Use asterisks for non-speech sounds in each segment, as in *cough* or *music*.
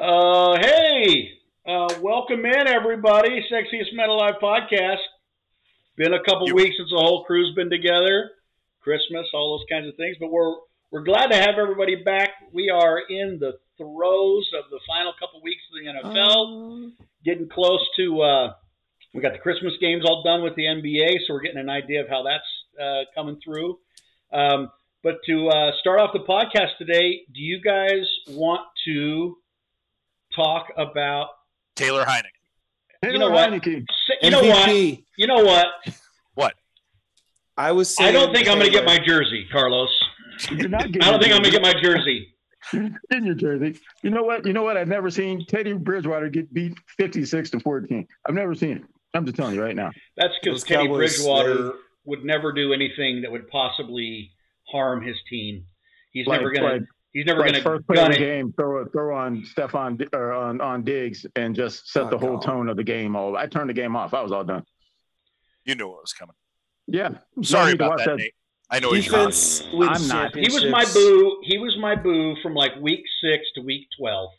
Uh, hey, uh, welcome in everybody. Sexiest Men Alive podcast. Been a couple You- weeks since the whole crew's been together. Christmas, all those kinds of things. But we're we're glad to have everybody back. We are in the throes of the final couple weeks of the NFL. Getting close to. Uh, we got the Christmas games all done with the NBA, so we're getting an idea of how that's uh, coming through. Um, but to uh, start off the podcast today, do you guys want to talk about? Taylor Heineken. You know what? Heinicke. You know what? You know what? what? I was. I don't think I'm going to get my jersey, Carlos. You're not getting I don't think I'm going to get my jersey. *laughs* You're not your jersey. You know what? You know what? I've never seen Teddy Bridgewater get beat 56 to 14. I've never seen it. I'm just telling you right now. That's because Teddy Cowboys Bridgewater slay. would never do anything that would possibly harm his team. He's Like- never going like- to. He's never Like going first to play of gun the it. game, throw throw on Stefon or on on Diggs and just set Oh, the whole God. tone of the game. All I turned the game off. I was all done. You knew what was coming. Yeah, I'm sorry No need to about watch that, Nate. I know you're not. Defense wins I'm not. He was my boo. He was my boo from like week six to week twelve.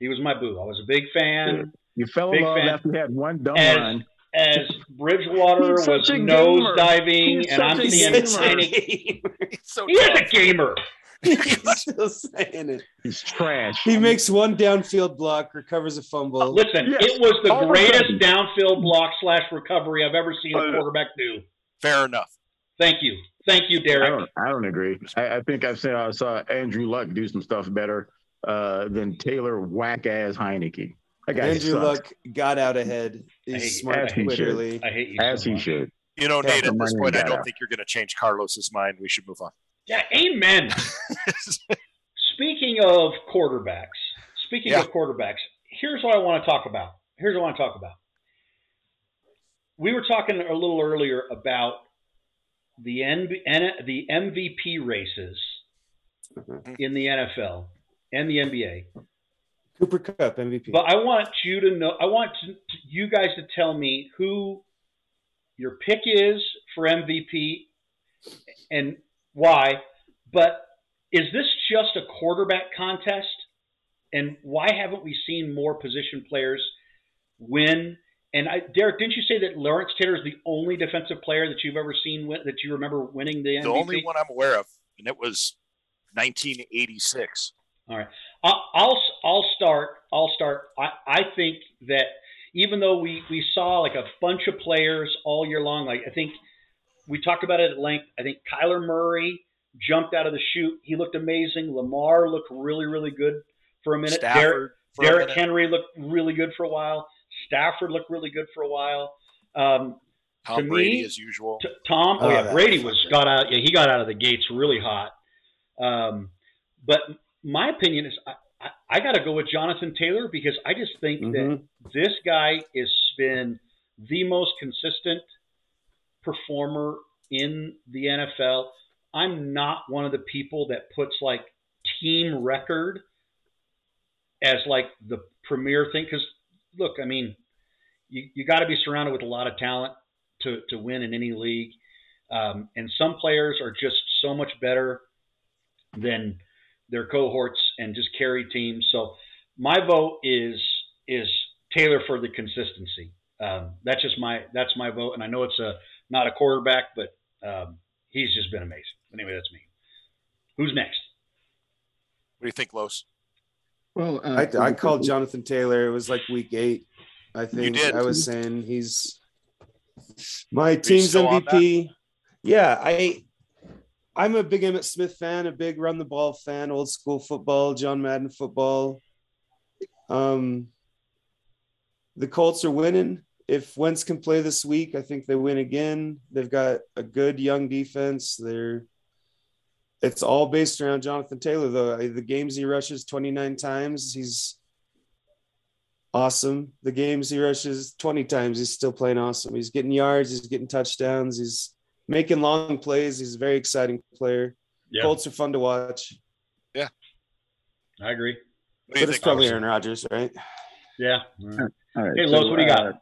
He was my boo. I was a big fan. You fell Big in love fan. after you had one dumb As- run. As *laughs* Bridgewater was nose gamer. diving, He's and I'm such a seeing gamer. Heineken. *laughs* He's so He is a gamer. *laughs* He's still saying it. He's trash. He makes one downfield block, recovers a fumble. Listen, Yes. it was the All greatest sudden. downfield block slash recovery I've ever seen a Oh, quarterback do. Fair enough. Thank you. Thank you, I Derek. don't, I don't agree. I, I think I've seen I saw Andrew Luck do some stuff better uh, than Taylor whack ass Heinicke. Andrew Luck got out ahead. I hate He's smart, As he should. I hate you. as so he should. You know, Yeah, Nate, the at this point, I don't out. think you're going to change Carlos's mind. We should move on. Yeah, amen. *laughs* Speaking of quarterbacks, speaking Yeah. of quarterbacks, here's what I want to talk about. Here's what I want to talk about. We were talking a little earlier about the NB, N, the MVP races Mhm. in the NFL and the NBA. Cooper Kupp MVP. But I want you to know. I want to, to- you guys to tell me who your pick is for MVP and why. But is this just a quarterback contest? And why haven't we seen more position players win? And I, Derek, didn't you say that Lawrence Taylor is the only defensive player that you've ever seen win, that you remember winning the MVP? The only one I'm aware of, and it was 1986. All right. I'll, I'll I'll start. I'll start. I, I think that even though we, we saw like a bunch of players all year long, like I think we talked about it at length. I think Kyler Murray jumped out of the chute. He looked amazing. Lamar looked really really good for a minute. Derek, Stafford. for a Derrick minute. Henry looked really good for a while. Stafford looked really good for a while. Um, Tom to me- Brady, as usual. T- Tom, oh, Oh, yeah, Brady was was got out. Yeah, he got out of the gates really hot. Um, but my opinion is, I, I, I got to go with Jonathan Taylor because I just think that Mhm. this guy has been the most consistent performer in the NFL. I'm not one of the people that puts like team record as like the premier thing because look, I mean, you, you got to be surrounded with a lot of talent to, to win in any league. Um, and some players are just so much better than their cohorts and just carry teams. So my vote is is Taylor for the consistency. Um, that's just my that's my vote, and I know it's a not a quarterback, but um, he's just been amazing. Anyway, that's me. Who's next? What do you think, Los? Well, I, I called *laughs* Jonathan Taylor. It was like week eight. I think did. I was saying he's my you team's MVP. Yeah, I I'm a big Emmitt Smith fan, a big run the ball fan, old school football, John Madden football. Um, the Colts are winning. If Wentz can play this week, I think they win again. They've got a good young defense. They're it's all based around Jonathan Taylor, though. The games he rushes 29 times, he's awesome. The games he rushes 20 times, he's still playing awesome. He's getting yards, he's getting touchdowns, he's making long plays. He's a very exciting player. Yeah, Colts are fun to watch, Yeah. I agree. What but it's probably Aaron Rodgers, right? Yeah. All right. Hey, Los, what do you got? uh,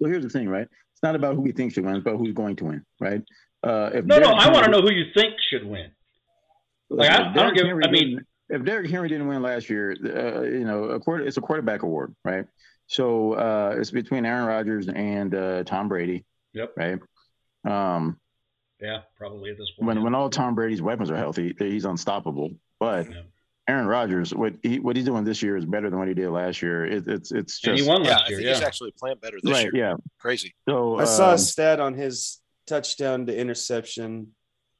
so here's the thing, right? It's not about who we think should win, it's about who's going to win, right? Uh, if No, no, Derrick I want to know who you think should win. Like, I- I don't give- Henry I mean- if Derrick Henry didn't win last year, uh, you know, a quarter, it's a quarterback award, right? So uh, it's between Aaron Rodgers and uh, Tom Brady. Yep. Right. Um, Yeah, probably at this point. when when all Tom Brady's weapons are healthy, he's unstoppable. But Yeah. Aaron Rodgers, what he what he's doing this year is better than what he did last year. It, it's it's and just he won Yeah, last I year. think Yeah. he's actually playing better this right. year. Yeah. Crazy. So I saw um, a stat on his touchdown to interception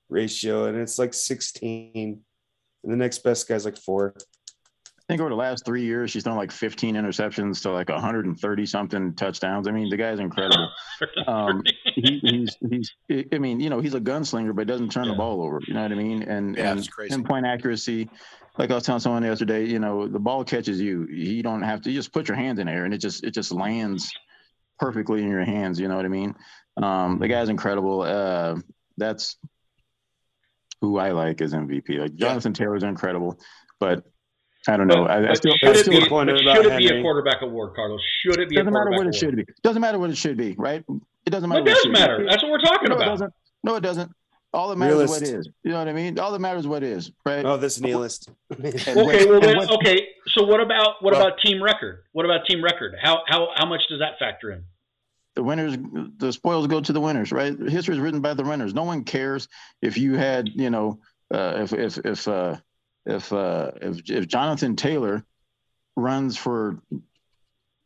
ratio, and it's like 16. And the next best guy's like four. I think over the last three years, she's done like 15 interceptions to like 130 something touchdowns. I mean, the guy's incredible. *laughs* Um, he, he's he's. I mean, you know, he's a gunslinger, but doesn't turn Yeah. the ball over. You know what I mean? And Yeah, and it's crazy. pinpoint accuracy. Like I was telling someone yesterday, you know, the ball catches you. You don't have to. You just put your hands in there, and it just it just lands perfectly in your hands. You know what I mean? Um, the guy's incredible. Uh, that's who I like as MVP. Like Yeah. Jonathan Taylor's incredible, but I don't know. But- I, I still, should I it be, should it be a quarterback award, Carlos? Should it be doesn't matter what it award? should be. Doesn't matter what it should be, right? It doesn't matter. it does matter. That's what we're talking No, it about. doesn't. No, it doesn't. All that matters is what Realist. is. You know what I mean? All that matters is what is, right? Oh, this nihilist. *laughs* Okay, well then, okay. So what about what Well- about team record? What about team record? How how how much does that factor in? the winners, the spoils go to the winners, right? History is written by the winners. No one cares if you had, you know, uh, if if if uh, if uh, if if Jonathan Taylor runs for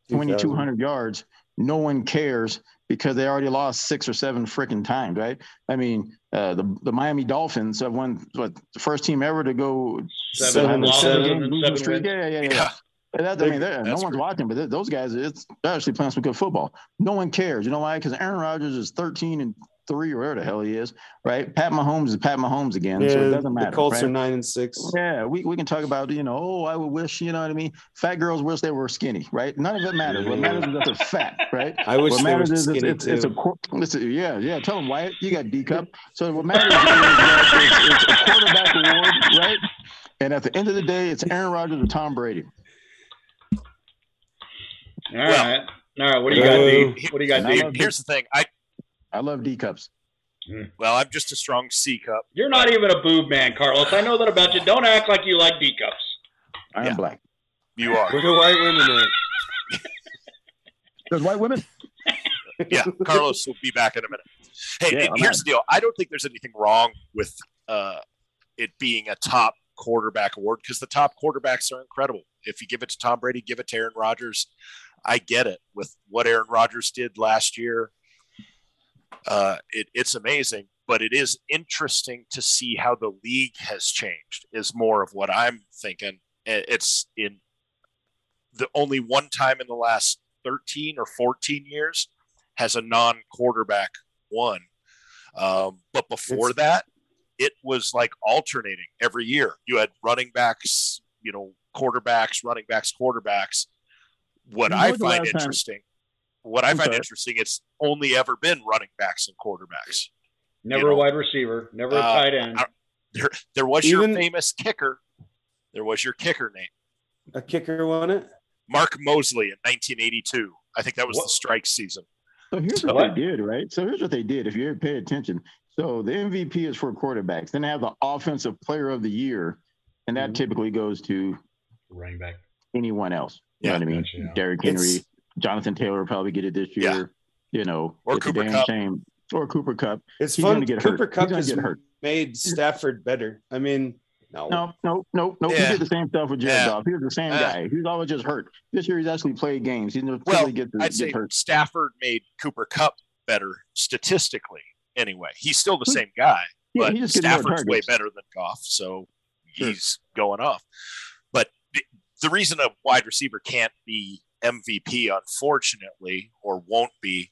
2,200 yards, no one cares because they already lost six or seven freaking times, right? I mean, uh, the the Miami Dolphins have won what the first team ever to go Seven, Seven losses seven. and losing seven streak. Yeah, yeah, yeah. yeah. Yeah. And that, I mean, they're- no one's great. watching, but th- those guys, it's they're actually playing some good football. No one cares. You know why? Because Aaron Rodgers is 13 and three, or whatever the hell he is, right? Pat Mahomes is Pat Mahomes again, Yeah, so it doesn't matter. the Colts right? are nine and six. Yeah, we, we can talk about, you know, oh, I would wish, you know what I mean? Fat girls wish they were skinny, right? None of it matters. What matters is that they're fat, right? *laughs* I wish what they were matters is skinny it's, it's, it's a quar- it's a, yeah, yeah. Tell them Wyatt, you got D cup. So what matters is that it's, it's a quarterback award, right? And at the end of the day, it's Aaron Rodgers or Tom Brady. All right. All right. What do you got, D? What do you got, And I D? love Here's the thing. I I love D cups. well, I'm just a strong C cup. You're not even a boob man, Carlos. I know that about you. Don't act like you like D cups. I am Yeah. black. You are. Where do white women at? There's white women. *laughs* yeah, Carlos will be back in a minute. Hey, Yeah, and I'm here's the deal. I don't think there's anything wrong with uh, it being a top quarterback award because the top quarterbacks are incredible. If you give it to Tom Brady, give it to Aaron Rodgers. I get it with what Aaron Rodgers did last year. Uh, it, it's amazing, but it is interesting to see how the league has changed. Is more of what I'm thinking. It's in the only one time in the last 13 or 14 years has a non-quarterback won. Um, but before It's- that, it was like alternating every year. You had running backs, you know, quarterbacks, running backs, quarterbacks. What When I find last time- interesting, what I find sorry. interesting, it's only ever been running backs and quarterbacks. Never You a wide receiver. Never a uh, tight end. I- There, there was Even- your famous kicker. There was your kicker name, A kicker won it. Mark Moseley in 1982. I think that was What? the strike season. So here's what What? they did, right? So here's what they did. If you ever pay attention, so the MVP is for quarterbacks. Then they have the offensive player of the year, and that Mhm. typically goes to Running back. anyone else. You Yeah, know what I mean? gotcha, yeah. Derrick Henry, It's- Jonathan Taylor will probably get it this Yeah. year. You know, Or it's a Cooper damn Kupp. shame. Or Cooper Kupp. It's He's fun. gonna get hurt. Cooper He's Cup gonna has get hurt. made Stafford better. I mean, no. No, no, no, no. Yeah. He did the same stuff with Jared Yeah. Goff. He was the same Uh. guy. He's always just hurt. This year he's actually played games. He's never Well, typically gets, I'd gets say hurt. Stafford made Cooper Kupp better statistically. Anyway, he's still the same guy, Yeah, but he just gets more Stafford's way better than Goff, so Sure. he's going off. But the- the reason a wide receiver can't be MVP, unfortunately, or won't be,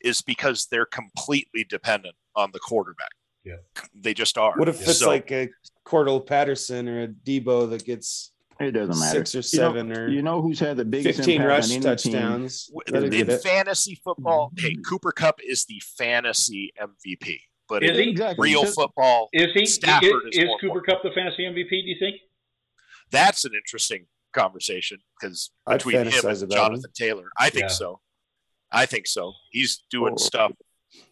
is because they're completely dependent on the quarterback. Yeah. they just are. What if it's So- like a Cordarrelle Patterson or a Deebo that gets It doesn't matter. six or You know- seven or You know who's had the biggest 15 rush on any team? touchdowns? W- Let it in fantasy football, hey, Mm-hmm. Cooper Kupp is the fantasy MVP, but Is in he? Exactly. real So- football, Is he? Stafford is is is more Cooper Kupp the fantasy MVP? Do you think? that's an interesting conversation because between him and about him. Jonathan Taylor, I think Yeah. so. I think so. He's doing Oh. stuff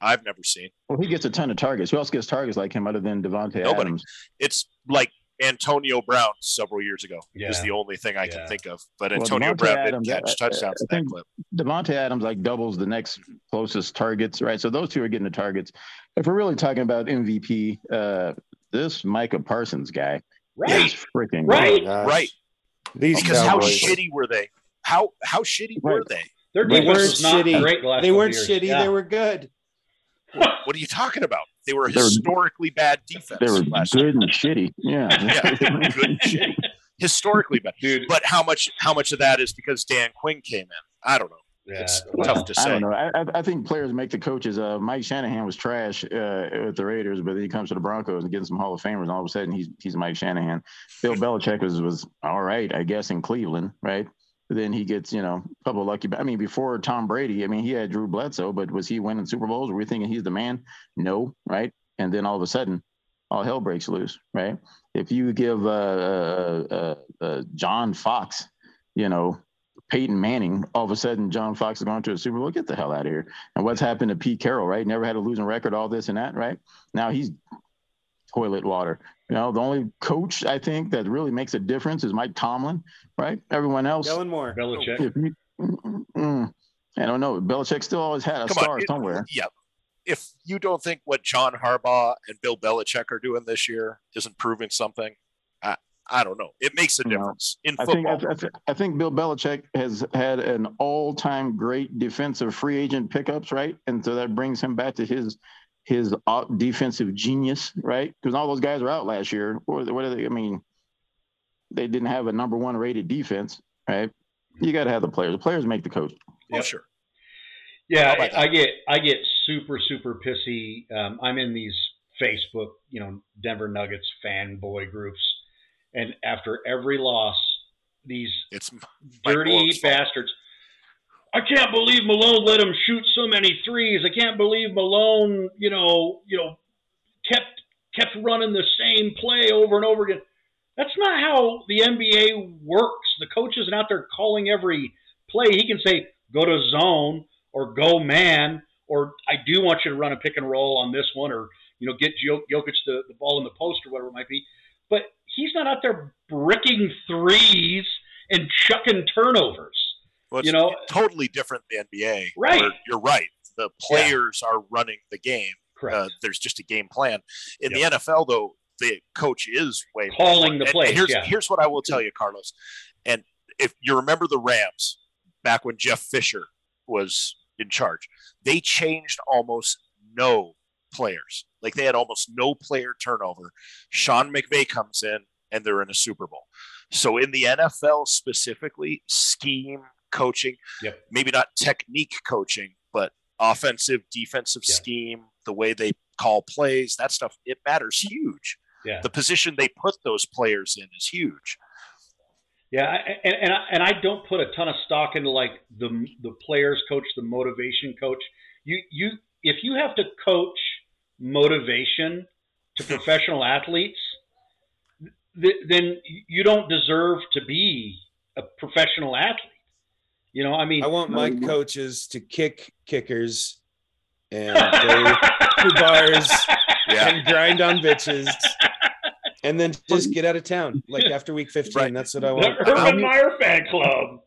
I've never seen. Well, he gets a ton of targets. Who else gets targets like him other than Davante Nobody. Adams? It's like Antonio Brown several years ago Yeah. is the only thing I Yeah. can think of. But Well, Antonio Davante Brown Adams, didn't catch touchdowns I in that clip. Davante Adams like doubles the next closest targets, right? So those two are getting the targets. If we're really talking about MVP, uh, this Micah Parsons guy Right. is freaking Right. Gosh. Right. These Because how shitty were they? How how shitty were Right. they? Their They weren't was not shitty. great the last They weren't years. shitty. Yeah. They were good. What are you talking about? They were historically bad defense. They were last year. good and shitty. Yeah. *laughs* Yeah, good and shitty. Historically bad. dude. But how much how much of that is because Dan Quinn came in? I don't know. Yeah, It's well, tough to say. I don't know. I, I- think players make the coaches. Uh, Mike Shanahan was trash uh, with the Raiders, but then he comes to the Broncos and gets some Hall of Famers, and all of a sudden he's he's Mike Shanahan. Bill *laughs* Belichick was was all right, I guess, in Cleveland, right? But then he gets you know a couple of lucky. I mean, before Tom Brady, I mean, he had Drew Bledsoe, but was he winning Super Bowls? Were we thinking he's the man? No, right? And then all of a sudden, all hell breaks loose, right? If you give uh, uh, uh, uh, John Fox, you know, Peyton Manning, all of a sudden John Fox is going to a Super Bowl. Get the hell out of here. And what's happened to Pete Carroll, right? Never had a losing record, all this and that, right? Now he's toilet water. You know, the only coach I think that really makes a difference is Mike Tomlin, right? Everyone else, Kellen Moore. Belichick. if you, mm, mm, I don't know. Belichick still always had a Come star on. it- somewhere. Yeah. If you don't think what John Harbaugh and Bill Belichick are doing this year isn't proving something, I, I don't know. It makes a difference in I think football. I, I, thi- I think Bill Belichick has had an all-time great defensive free agent pickups, right? And so that brings him back to his his uh, defensive genius, right? Because all those guys were out last year. What, what are they? I mean, they didn't have a number one rated defense, right? You got to have the players. The players make the coach. oh, Yep. sure. Yeah, I, I get I get super super pissy. Um, I'm in these Facebook, you know, Denver Nuggets fanboy groups, and after every loss, these It's dirty bastards. I can't believe Malone let him shoot so many threes. I can't believe Malone, you know, you know, kept kept running the same play over and over again. That's not how the NBA works. The coach isn't out there calling every play. He can say, go to zone or go man, or I do want you to run a pick and roll on this one, or, you know, get Jo- Jokic the, the ball in the post or whatever it might be. But he's not out there bricking threes and chucking turnovers. Well, You know- totally different than the NBA. Right. You're right. The players are running the game. Correct. Uh, there's just a game plan. In Yep. the NFL, though, the coach is way more Calling the And plays, Here's yeah. here's what I will tell you, Carlos. And if you remember the Rams back when Jeff Fisher was in charge, they changed almost no players. Like they had almost no player turnover. Sean McVay comes in and they're in a Super Bowl. So in the NFL specifically, scheme coaching, Yep. maybe not technique coaching, but offensive, defensive Yeah. scheme, the way they call plays, that stuff, it matters huge. yeah. The position they put those players in is huge. Yeah, and and I, and I don't put a ton of stock into like the the players coach, the motivation coach. You you if you have to coach motivation to professional athletes, th- then you don't deserve to be a professional athlete. You know, I mean, I want my Um, coaches to kick kickers and *laughs* go to bars and grind on bitches and then just get out of town like after week 15 Right. that's what i want. the want Urban Meyer fan club.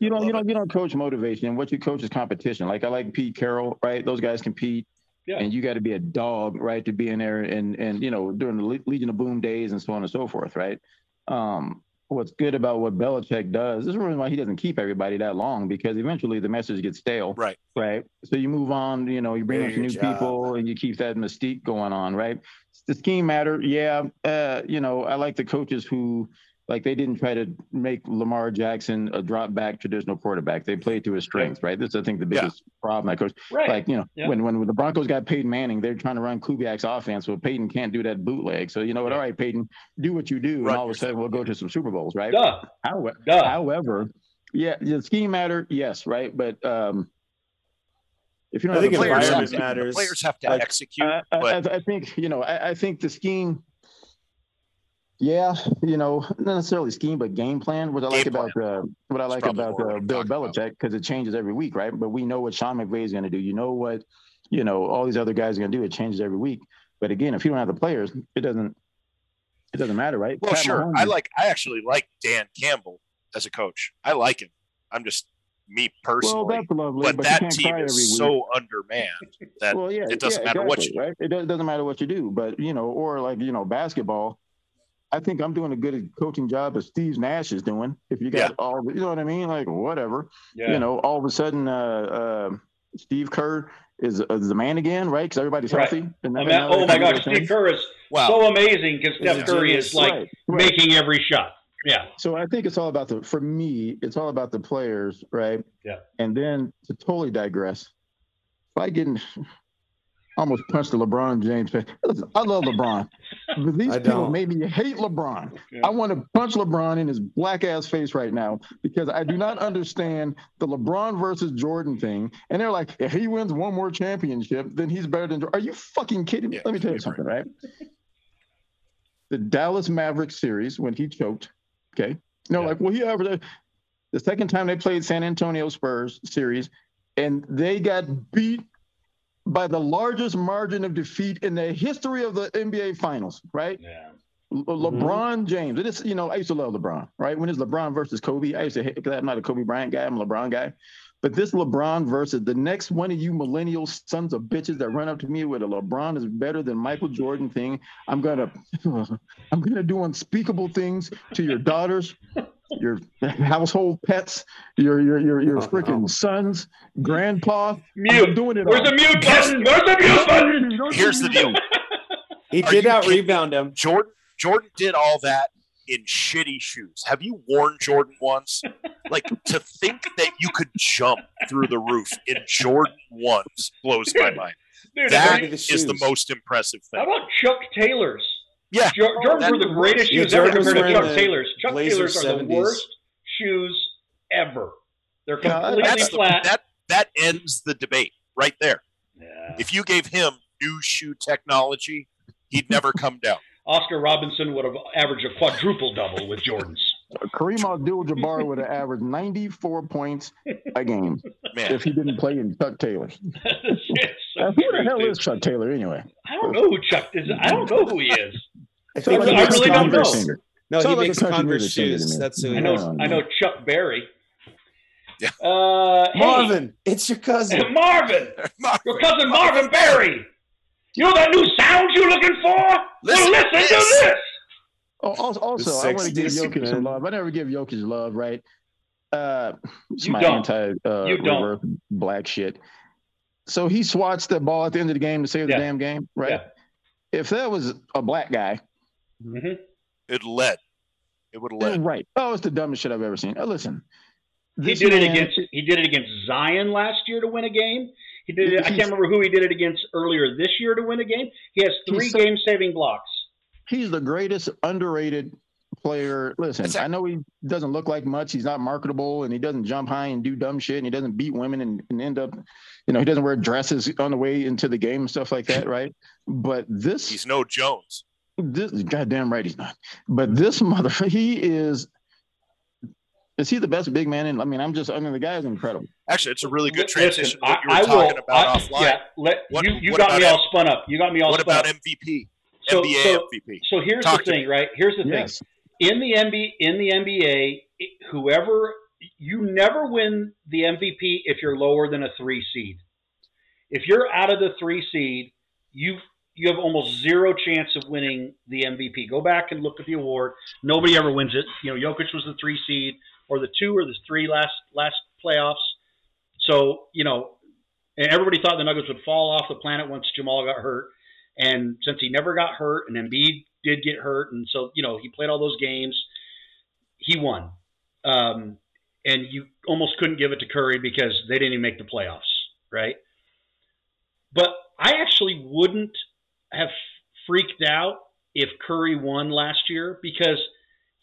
You don't, you don't, you don't coach motivation. And what you coach is competition. Like I like Pete Carroll, right? Those guys compete, Yeah. and you got to be a dog, right, to be in there and and you know during the Le- Legion of Boom days and so on and so forth, right? Um, what's good about what Belichick does? This is the reason why he doesn't keep everybody that long because eventually the message gets stale, Right. right? So you move on, you know, you bring in new job. people and you keep that mystique going on, right? The scheme matter, yeah. Uh, you know, I like the coaches who like they didn't try to make Lamar Jackson a drop back traditional quarterback. They played to his strengths, right? This is, I think, the Yeah. biggest problem. That coach, Right. like you know, Yeah. when when the Broncos got Peyton Manning, they're trying to run Kubiak's offense, so Peyton can't do that bootleg. So you know what? Yeah. All right, Peyton, do what you do, Run and all of a sudden we'll go to some Super Bowls, right? Duh. However, Duh. however, yeah, the scheme matter, yes, right, but um, if you don't I think the players, players, have to, matters. the players have to Like, execute, I, I, but I I think you know. I, I think the scheme. Yeah, you know, not necessarily scheme, but game plan. What I like Game about uh, what I like about uh, Bill. Belichick because it changes every week, right? But we know what Sean McVay is going to do. You know what, you know, all these other guys are going to do. It changes every week. But again, if you don't have the players, it doesn't. It doesn't matter, right? Well, Pat sure. Mahomes- I like. I actually like Dan Campbell as a coach. I like him. I'm just me Well, personally. that's lovely, but but, that team is so undermanned that well, yeah, it doesn't yeah, matter what you do. right? It doesn't matter what you do, but you know, or like you know, basketball. I think I'm doing a good coaching job as Steve Nash is doing. If you got Yeah. all, you know what I mean, like whatever, Yeah. you know, all of a sudden, uh, uh, Steve Kerr is, is the man again, right? Because everybody's Right. healthy. And, I and mean, oh my gosh, Steve. Kerr is Wow. so amazing because He's a Steph Curry is like Right, right. making every shot. Yeah. So I think it's all about the for me, it's all about the players, right? Yeah. And then to totally digress, if I get in, almost punched the LeBron James face. Listen, I love LeBron, but these I people don't. made me hate LeBron. Yeah. I want to punch LeBron in his black ass face right now because I do not understand the LeBron versus Jordan thing. And they're like, if he wins one more championship, then he's better than. Are you fucking kidding me? Yeah, Let me tell you something, right? The Dallas Mavericks series when he choked, okay. No, Yeah. like, well, he averaged the second time they played San Antonio Spurs series, and they got beat by the largest margin of defeat in the history of the NBA Finals, right? Yeah. Le- mm-hmm. LeBron James. It is, you know, I used to love LeBron, right? When it's LeBron versus Kobe, I used to hate because I'm not a Kobe Bryant guy, I'm a LeBron guy. But this LeBron versus the next one of you millennial sons of bitches that run up to me with a LeBron is better than Michael Jordan thing, I'm gonna, *laughs* I'm gonna do unspeakable things to your daughters, your *laughs* household pets, your your your your Oh, freaking no. sons, grandpa. I'm Mute. doing it. Where's all. the mute button? Where's the mute button? Here's the deal. He Are did you out kidding? rebound him. Jordan Jordan did all that in shitty shoes. Have you worn Jordan once? Like to think that you could jump through the roof in Jordan ones blows my mind. Dude, That how the is the most impressive thing. How about Chuck Taylor's? Yeah. Jo- Jordan were the greatest Yeah, shoes ever Jordan compared to wearing Chuck Taylor's. Chuck Taylor's are the worst shoes ever. They're Yeah, completely That's the, flat. that that ends the debate right there. Yeah. If you gave him new shoe technology, he'd never *laughs* come down. Oscar Robertson would have averaged a quadruple double with Jordans. Kareem Abdul-Jabbar would have averaged 94 points a game Man, if he didn't play in Chuck Taylor. *laughs* So who the hell dude. is Chuck Taylor anyway? I don't know who Chuck is. I don't know who he is. *laughs* I think like he a I makes really don't know. Converse. singer. No, he like makes country Converse music singer to shoes. That's who I know. No, I know Chuck Berry. Yeah. Uh, hey, Marvin, it's your cousin. *laughs* Marvin, your cousin Marvin Berry. You know that new sound you're looking for? Listen well, to listen to this. this. Oh, also, also I want to give 60s, Jokic some love. I never give Jokic love, right? Uh, it's You my don't. anti uh, You don't. black shit. So he swats the ball at the end of the game to save the damn game, right? Yeah. If that was a black guy, Mhm. it led. It would have led. right. Oh, it's the dumbest shit I've ever seen. Uh, listen, He this did it against he did it against Zion last year to win a game. He did it. I can't remember who he did it against earlier this year to win a game. He has three so- game saving blocks. he's the greatest underrated player. Listen, That's- I know he doesn't look like much. He's not marketable, and he doesn't jump high and do dumb shit, and he doesn't beat women and, and end up, you know, he doesn't wear dresses on the way into the game and stuff like that, *laughs* right? But this, He's no Jones. This, goddamn right, he's not. But this mother, *laughs* he is. Is he the best big man in? I mean, I'm just. I mean, the guy is incredible. Actually, it's a really good Listen, transition. to what you I, were I will, talking about I- offline. Yeah, let, What- you you what got about me M- all spun up. You got me all What spun about up. MVP? So- NBA so- MVP. So here's Talk the to thing, right? Here's the thing. Yes. in the NBA, in the NBA, whoever you never win the MVP if you're lower than a three seed. If you're out of the three seed, you you have almost zero chance of winning the MVP. Go back and look at the award. Nobody ever wins it. You know, Jokic was the three seed, or the two, or the three last last playoffs. So you know, and everybody thought the Nuggets would fall off the planet once Jamal got hurt. And since he never got hurt, and Embiid did get hurt, and so you know he played all those games, he won. Um, and you almost couldn't give it to Curry because they didn't even make the playoffs, right? But I actually wouldn't have freaked out if Curry won last year because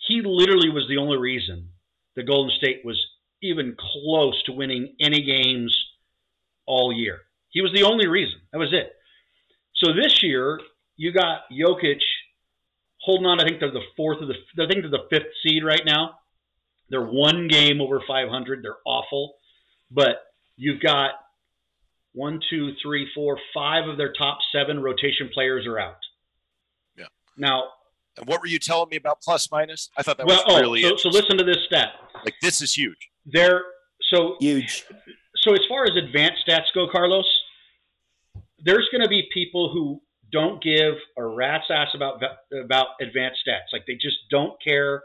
he literally was the only reason the Golden State was even close to winning any games all year. He was the only reason. That was it. So this year, you got Jokic holding on. I think they're the fourth of the. I think they're the fifth seed right now. They're one game over 500. They're awful, but you've got one, two, three, four, five of their top seven rotation players are out. Yeah. Now, And what were you telling me about plus minus? I thought that well, was oh, really so, so listen to this stat. like this is huge. There, so Huge. so as far as advanced stats go, Carlos, there's going to be people who don't give a rat's ass about about advanced stats. Like they just don't care.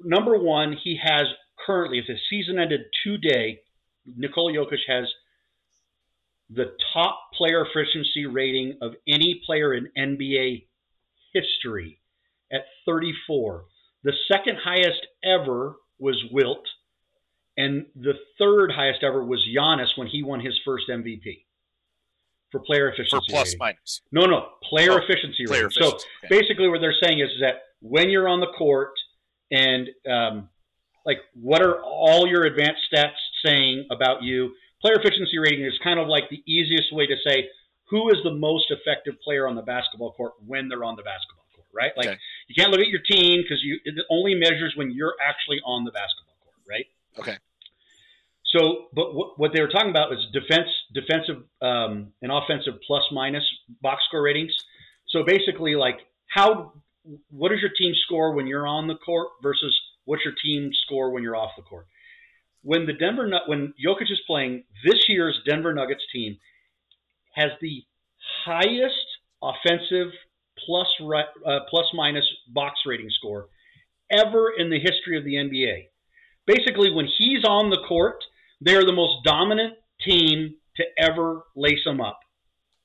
Number one, he has currently, if the season ended today, Nikola Jokic has the top player efficiency rating of any player in NBA history at 34. The second highest ever was Wilt, and the third highest ever was Giannis when he won his first MVP for player efficiency. For plus rating. minus. No, no, player Oh, efficiency Player rating. So. Okay. basically, what they're saying is that when you're on the court and um, like what are all your advanced stats saying about you? Player efficiency rating is kind of like the easiest way to say who is the most effective player on the basketball court when they're on the basketball court, right? Like Okay. you can't look at your team because you it only measures when you're actually on the basketball court, right? Okay. So, but what, what they were talking about is defense, defensive, um, and offensive plus minus box score ratings. So basically, like how, what does your team score when you're on the court versus what's your team score when you're off the court? When the Denver when Jokic is playing, this year's Denver Nuggets team has the highest offensive plus uh, plus minus box rating score ever in the history of the NBA. Basically, when he's on the court, they are the most dominant team to ever lace them up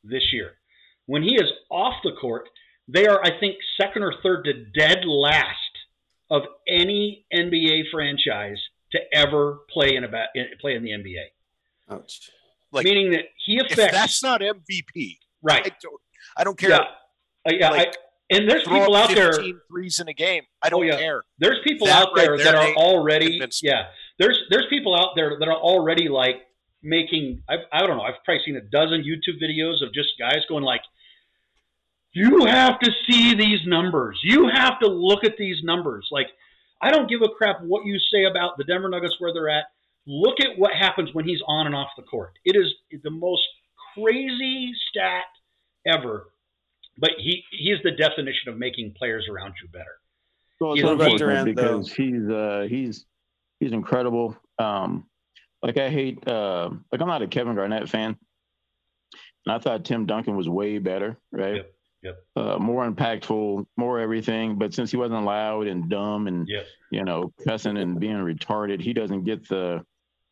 this year. When he is off the court, they are, I think, second or third to dead last of any NBA franchise to ever play in a ba- in, play in the NBA. Ouch. Like, Meaning that he If affects that's not MVP, I right. don't, I don't care. Yeah, Uh, yeah. Like, I, and there's people out there. threes in a game. I don't Oh, yeah. care. There's people That out right there there, that are already convinced yeah. There's there's people out there that are already like making I I don't know. I've probably seen a dozen YouTube videos of just guys going like, "You have to see these numbers. You have to look at these numbers." Like, I don't give a crap what you say about the Denver Nuggets where they're at. Look at what happens when he's on and off the court. It is the most crazy stat ever. But he he is the definition of making players around you better. Well, You know, unfortunate Durant, though. because he's uh, he's he's incredible. Um, like I hate uh, like I'm not a Kevin Garnett fan, and I thought Tim Duncan was way better, right? Yep, yep. Uh, more impactful, more everything. But since he wasn't loud and dumb and Yep. you know cussing and being retarded, he doesn't get the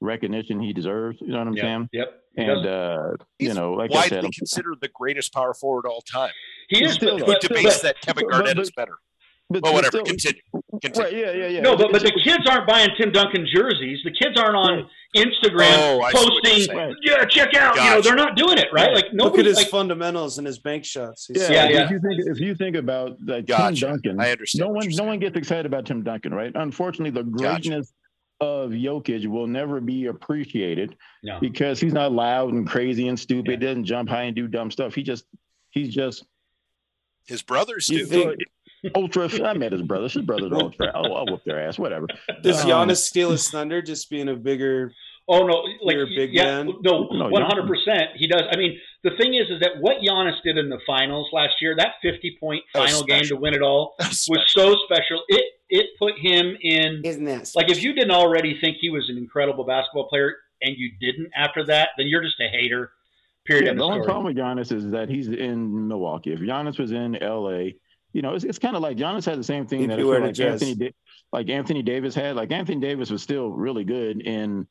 recognition he deserves. You know what I'm Yep. saying? Yep. And uh, you know, like I said, Widely I'm- considered the greatest power forward of all time. He is, Still, but, Who but, debates but- that Kevin but- Garnett but- is better? But- Well, whatever. still- Continue. Continue. Right? Yeah, yeah, yeah. no, but, but the kids aren't buying Tim Duncan jerseys. The kids aren't on Instagram Oh, I see what you're posting. Right. yeah, check out. You know, they're not doing it, right? Right. Like Look at his like, fundamentals and his bank shots. He's Yeah, Yeah, if you think if you think about like Gotcha. Tim Duncan, I understand. no one no one gets excited about Tim Duncan, right? Unfortunately, the Gotcha. greatness of Jokic will never be appreciated no. because he's not loud and crazy and stupid. Yeah. Doesn't jump high and do dumb stuff. He just he's just His brothers You do. think- ultra. *laughs* I met his brother. His brothers ultra. I'll, I'll whoop their ass. Whatever. Does Um, Giannis steal his thunder just being a bigger? Oh no, like You're a big yeah, man. no, No, one hundred percent. He does. I mean, the thing is, is that what Giannis did in the finals last year, that fifty-point final game to win it all, was Special. so special. It it put him in Isn't that like if you didn't already think he was an incredible basketball player and you didn't after that, then you're just a hater. Period. Yeah, End the only problem with Giannis is that he's in Milwaukee. If Giannis was in LA, you know, it's, it's kind of like Giannis had the same thing If that I he feel wear the like. Anthony, like Anthony Davis had. Like Anthony Davis was still really good in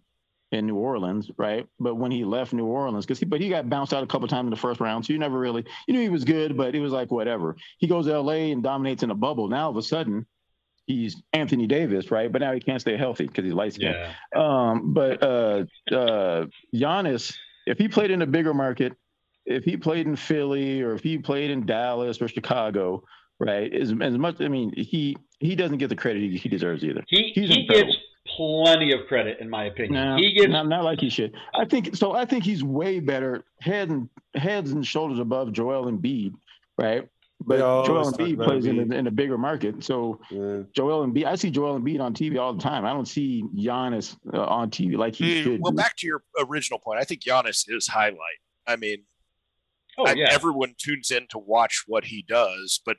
in New Orleans, right? But when he left New Orleans, because he but he got bounced out a couple times in the first round, so you never really you knew he was good, but it was like whatever. He goes to LA and dominates in a bubble. Now all of a sudden. He's Anthony Davis, right? But now he can't stay healthy because he's light skinned. Yeah. Um, but uh, uh, Giannis, if he played in a bigger market, if he played in Philly or if he played in Dallas or Chicago, right? As, as much, I mean, he he doesn't get the credit he, he deserves either. He He's he incredible. gets plenty of credit in my opinion. No, he gets not, not like he should. I think so. I think he's way better, head and heads and shoulders above Joel Embiid, right? But Joel talk Embiid about plays in a, in a bigger market, so Yeah. Joel Embiid. I see Joel Embiid on TV all the time. I don't see Giannis uh, on TV like he Mm, should. well, be. back to your original point. I think Giannis is highlight. I mean, oh I- yeah. everyone tunes in to watch what he does, but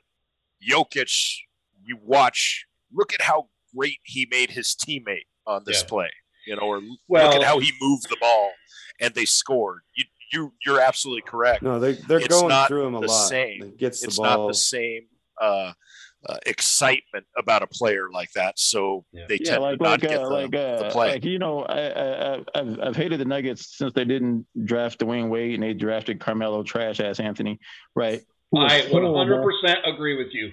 Jokic, you watch, look at how great he made his teammate on this Yeah. play. You know, or Well- look at how he moved the ball and they scored. You you you're absolutely correct. No, they they're It's going not through him a the lot. same. He gets the it's not the same uh, uh, excitement about a player like that. So Yeah. they Yeah, tend like to not like get uh, the, like uh, the play. like you know, I, I I- I've I've hated the Nuggets since they didn't draft Dwyane Wade and they drafted Carmelo trash ass Anthony, right? Who was I horrible, 100% agree with you.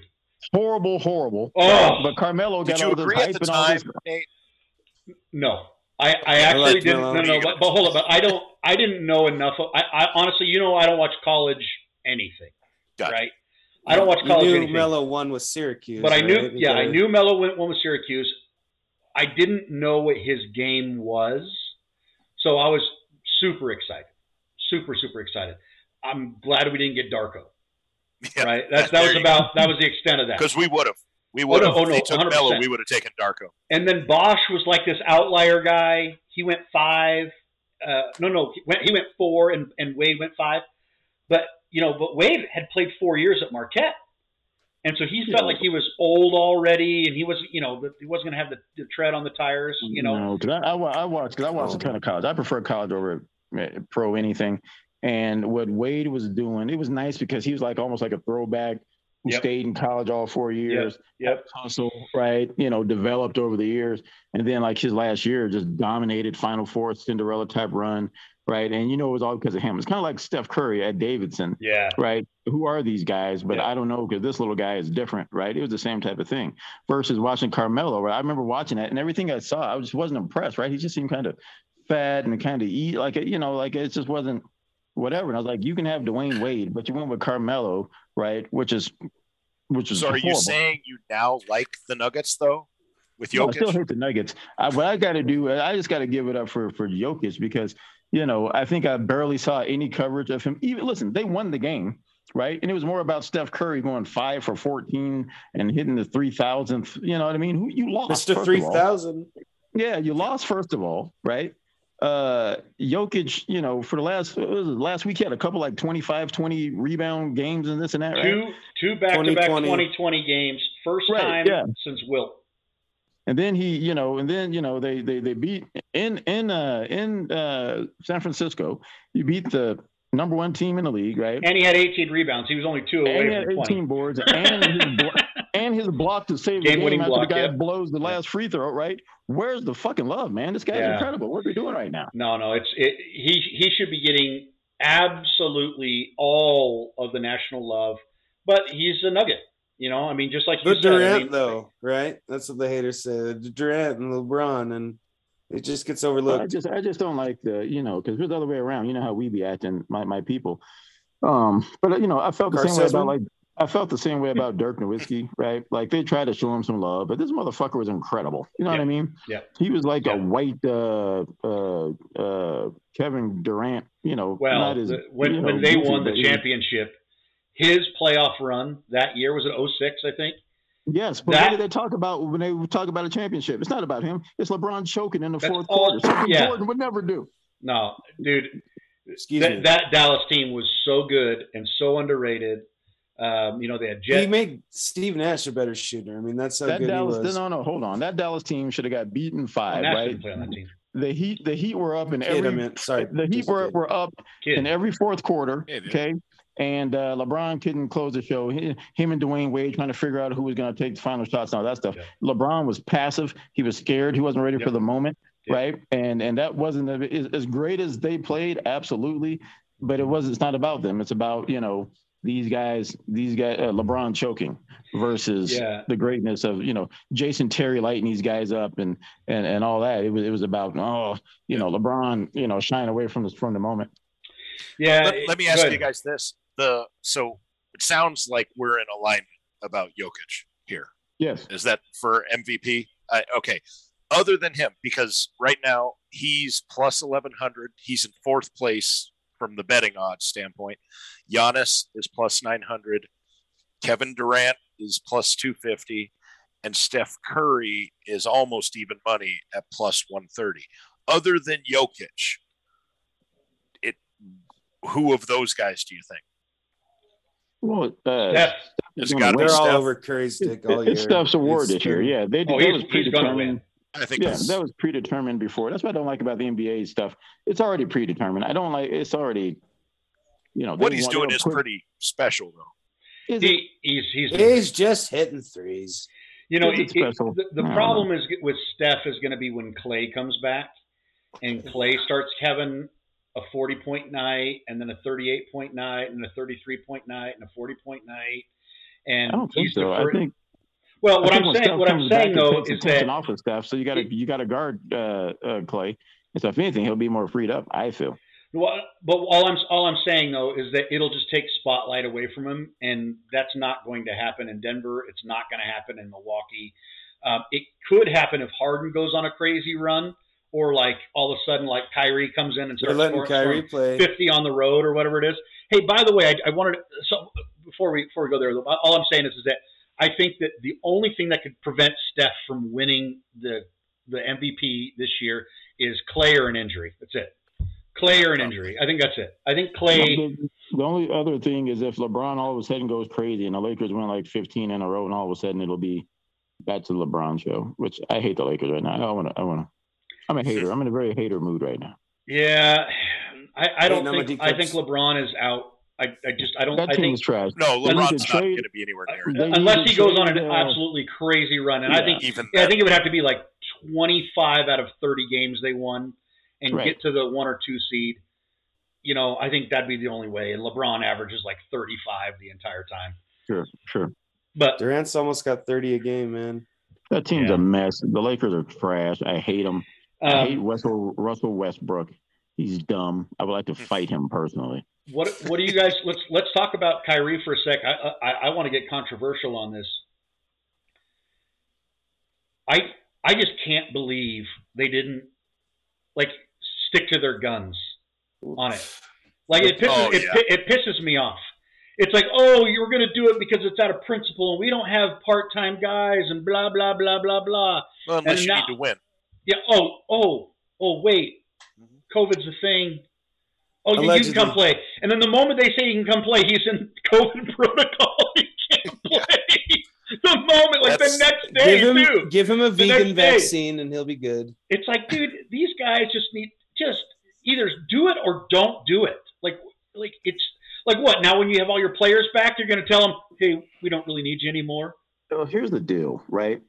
horrible, horrible. Oh. but Carmelo got you all this hype at the and all time, this. No, I, I actually like didn't. Melo. No, no, but, but hold on. But I don't. I didn't know enough. Of, I, I honestly, you know, I don't watch college anything. Gotcha. Right. I don't watch You college knew anything. Melo won with Syracuse, but I knew. right? Yeah, I knew Melo went one with Syracuse. I didn't know what his game was, so I was super excited, super super excited. I'm glad we didn't get Darko. Yeah, Right. That's that there was you about that was the extent of that. because we would have. We would have. no, oh, no, took 100%. Melo, we would have taken Darko. And then Bosh was like this outlier guy. He went five. Uh, no, no, he went, he went four, and, and Wade went five. But you know, but Wade had played four years at Marquette, and so he felt Yeah. like he was old already, and he was, you know, he wasn't going to have the, the tread on the tires. You know, no, because I, I, I watched because I watched a Oh. ton of college. I prefer college over uh, pro anything. And what Wade was doing, it was nice because he was like almost like a throwback who Yep. stayed in college all four years. Yep. hustle, right? You know, developed over the years. And then like his last year just dominated Final Four, Cinderella type run, right? And you know it was all because of him. It's kind of like Steph Curry at Davidson, yeah, right? Who are these guys? But Yeah. I don't know because this little guy is different, right? It was the same type of thing versus watching Carmelo, right? I remember watching that and everything I saw, I just wasn't impressed, right? He just seemed kind of fat and kind of eat like, you know, like it just wasn't whatever. And I was like, you can have Dwyane Wade, but you went with Carmelo, right? Which is, which is So are you saying you now like the Nuggets though, with No, I still hate the Nuggets. I, what I got to do, I just got to give it up for for Jokic because you know I think I barely saw any coverage of him. Even listen, they won the game, right? And it was more about Steph Curry going five for fourteen and hitting the three thousandth. You know what I mean? Who you lost? Mister first of Three all. Thousand. Yeah, you lost first of all, right? Uh Jokic, you know, for the last was it, last week he had a couple like 25, 20 rebound games and this and that, right? two two back to back 2020. 2020 games, first Right, time yeah. since Wilt. And then he, you know, and then you know they they they beat in in uh in uh San Francisco. You beat the number one team in the league, right? And he had 18 rebounds. He was only two And away he had from 20. 18 boards and his *laughs* blo- and his block to save the Game-winning game after block, the guy yeah. blows the last free throw, right? Where's the fucking love, man? This guy's Yeah. incredible. What are we doing right now? No, no, it's it, he he should be getting absolutely all of the national love, but he's a nugget. You know, I mean, just like you But said. I Durant, mean, though, right? That's what the haters say. Durant and LeBron, and it just gets I overlooked. just I just don't like the you know because it's the other way around. You know how we be acting, my my people. Um, but you know I felt the same way about like I felt the same way about Dirk Nowitzki, right? Like they tried to show him some love, but this motherfucker was incredible. You know what I mean? Yeah. He was like Yeah. a white uh, uh, uh, Kevin Durant. You know, well, not as, the, when you know, when they goofy, won the but he- championship, his playoff run that year was it 06, I think. Yes, but That- what did they talk about when they talk about a championship? It's not about him. It's LeBron choking in the fourth all- quarter. Something yeah. Jordan would never do. No, dude, Excuse that, me. that Dallas team was so good and so underrated. Um, you know, they had he made Steve Nash a better shooter. I mean, that's how that good Dallas, he was. no, no, hold on. That Dallas team should have got beaten five, right? didn't on that team. The Heat, the Heat were up in Kidd, I every. sorry, the Heat were, were up Kidd. in every fourth quarter. Yeah, dude. okay, and uh, LeBron couldn't close the show. He, him and Dwyane Wade trying to figure out who was going to take the final shots and all that stuff. Yeah. LeBron was passive. He was scared. He wasn't ready Yep. for the moment, Yep. right? And and that wasn't as, as great as they played, absolutely. But it was. It's not about them. It's about you know these guys. These guys. Uh, LeBron choking versus Yeah. the greatness of you know Jason Terry lighting these guys up and and and all that. It was it was about oh you know LeBron you know shying away from the from the moment. Yeah. let, let me ask good. you guys this: the so it sounds like we're in alignment about Jokic here. Yes. Is that for MVP? I, okay. Other than him, because right now he's plus eleven hundred. He's in fourth place from the betting odds standpoint. Giannis is plus nine hundred. Kevin Durant is plus two fifty, and Steph Curry is almost even money at plus one thirty. Other than Jokic, it who of those guys do you think? Well, uh, Steph, It's gonna got to be. They're all over Curry's dick all year. it's Steph's award It's this year. Yeah, they, Oh, that was he's gonna predetermined. Win. I think Yeah, that was predetermined before. That's what I don't like about the NBA stuff. It's already predetermined. I don't like. It's already. You know what he's want- doing is put- pretty special, though. is he, he's he's He's just hitting threes. You know, Is it it- it- the, the I don't problem is with Steph is going to be when Clay comes back, and Clay starts having a 40 point night, and then a 38 point night, and a 33 point night, and a 40 point night. And I don't think he's so. I think well, what I I'm saying, what I'm saying though takes is attention that off of Steph, so you got to you got to guard uh, uh, Clay. And so if anything, he'll be more freed up. I feel. Well, but all I'm all I'm saying though is that it'll just take spotlight away from him, and that's not going to happen in Denver. It's not going to happen in Milwaukee. Um, it could happen if Harden goes on a crazy run, or like all of a sudden like Kyrie comes in and They're starts letting scoring, Kyrie play. 50 on the road or whatever it is. Hey, by the way, I, I wanted to, so before we before we go there, all I'm saying is, is that I think that the only thing that could prevent Steph from winning the the MVP this year is Clay or an injury. That's it. Clay or an injury. I think that's it. I think Clay. The, the only other thing is if LeBron all of a sudden goes crazy and the Lakers win like 15 in a row, and all of a sudden it'll be back to the LeBron show. Which I hate the Lakers right now. I want to. I want to. I'm a hater. I'm in a very hater mood right now. Yeah, I, I don't Hey, think I think LeBron is out. I, I just I don't That I team think is trash. No, They need LeBron's to not trade- going to be anywhere near it. They unless he goes on an uh, absolutely crazy run, and I think Even yeah, I think it would have to be like 25 out of 30 games they won and Right. get to the one or two seed. You know, I think that'd be the only way. And LeBron averages like 35 the entire time. Sure, sure. But Durant's almost got 30 a game, man. That team's Yeah. a mess. The Lakers are trash. I hate them. I hate um, Russell Russell Westbrook. He's dumb. I would like Hmm. to fight him personally. What what do you guys? Let's let's talk about Kyrie for a sec. I I, I want to get controversial on this. I I just can't believe they didn't like stick to their guns on it. Like it pisses Oh, it, yeah. pi- it pisses me off. It's like, oh, you were going to do it because it's out of principle, and we don't have part-time guys, and blah blah blah blah blah. well, unless and you now- need to win. Yeah. Oh oh oh wait, mm-hmm. COVID's a thing. Oh, you, you can come play, and then the moment they say he can come play, he's in COVID *laughs* protocol. he can't *laughs* play. the moment, like That's- the next day, Give him, too. give him a The next vegan day. vaccine and he'll be good. It's like, dude, these guys just need just either do it or don't do it. Like, like it's like what? Now, when you have all your players back, you're going to tell them, "Hey, we don't really need you anymore." So here's the deal, right?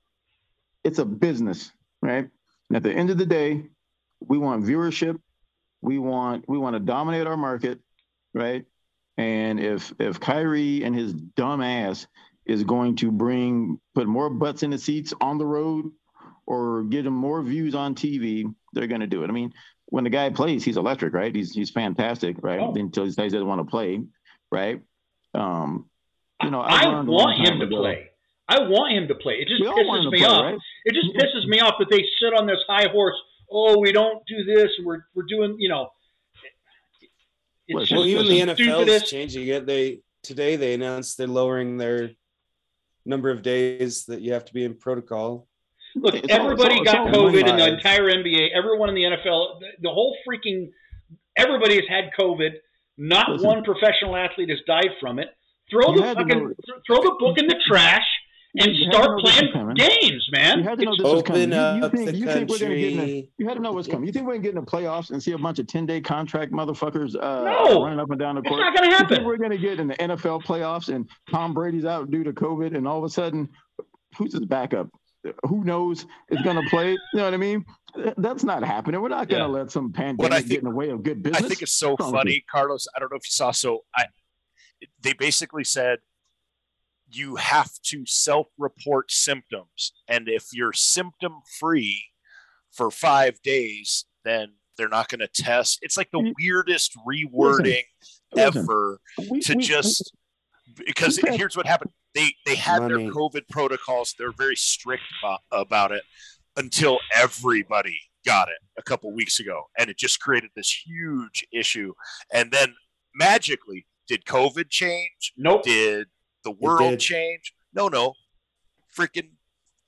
It's a business, right? And at the end of the day, we want viewership. We want we want to dominate our market, right? And if if Kyrie and his dumb ass is going to bring put more butts in the seats on the road or get him more views on TV, they're going to do it. I mean, when the guy plays, he's electric, right? He's he's fantastic, right? Oh. Until he says he doesn't want to play, right? Um, you know, I, long want him to ago- play. I want him to play. It just We all want pisses me play, off. right? It just pisses me off that they sit on this high horse. Oh, we don't do this, we're we're doing, you know. It's Well, just even the NFL is changing it. They today they announced they're lowering their number of days that you have to be in protocol. Look, It's all- everybody it's all- got it's all COVID in the entire NBA. Everyone in the NFL, the, the whole freaking, everybody has had COVID. Not Listen. one professional athlete has died from it. Throw You the fucking, know- th- throw the book in the trash and You start know this was playing games, man. You had to know this was coming. You, you think, you think we're gonna get in the, you had to know what's coming. You think we're gonna get in the playoffs and see a bunch of ten day contract motherfuckers uh, No. running up and down the It's court? not going to You think happen. we're gonna get in the NFL playoffs and Tom Brady's out due to COVID and all of a sudden, who's his backup? Who knows is gonna play? You know what I mean? That's not happening. We're not gonna Yeah. let some pandemic think- get in the way of good business. I think it's so What's wrong with funny, Carlos. I don't know if you saw. So I, they basically said you have to self-report symptoms, and if you're symptom-free for five days, then they're not going to test. It's like the Mm. weirdest rewording Listen, ever We- to we- just because Okay. here's what happened. They they had Money. their COVID protocols. They're very strict about, about it until everybody got it a couple weeks ago, and it just created this huge issue. And then magically, did COVID change? Nope. Did the world changed. No, no. Freaking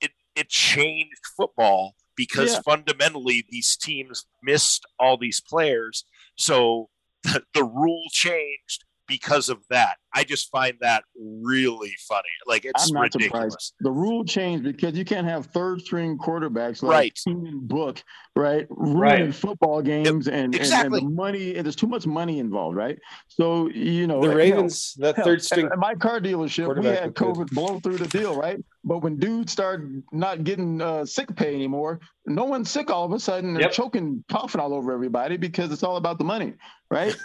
it it changed football because Yeah. fundamentally these teams missed all these players. So *laughs* the, the rule changed because of that. I just find that really funny. Like it's I'm not ridiculous. surprised. The rule changed because you can't have third string quarterbacks like Right. Keenan Book, right? Ruining Right. football games and, and- exactly. and, the money. And there's too much money involved, right? So you know The you know, Ravens, that hell, third string. At my car dealership, we had looked good. COVID blow through the deal, right? But when dudes start not getting uh, sick pay anymore, no one's sick all of a sudden. They're Yep. choking, coughing all over everybody because it's all about the money, right?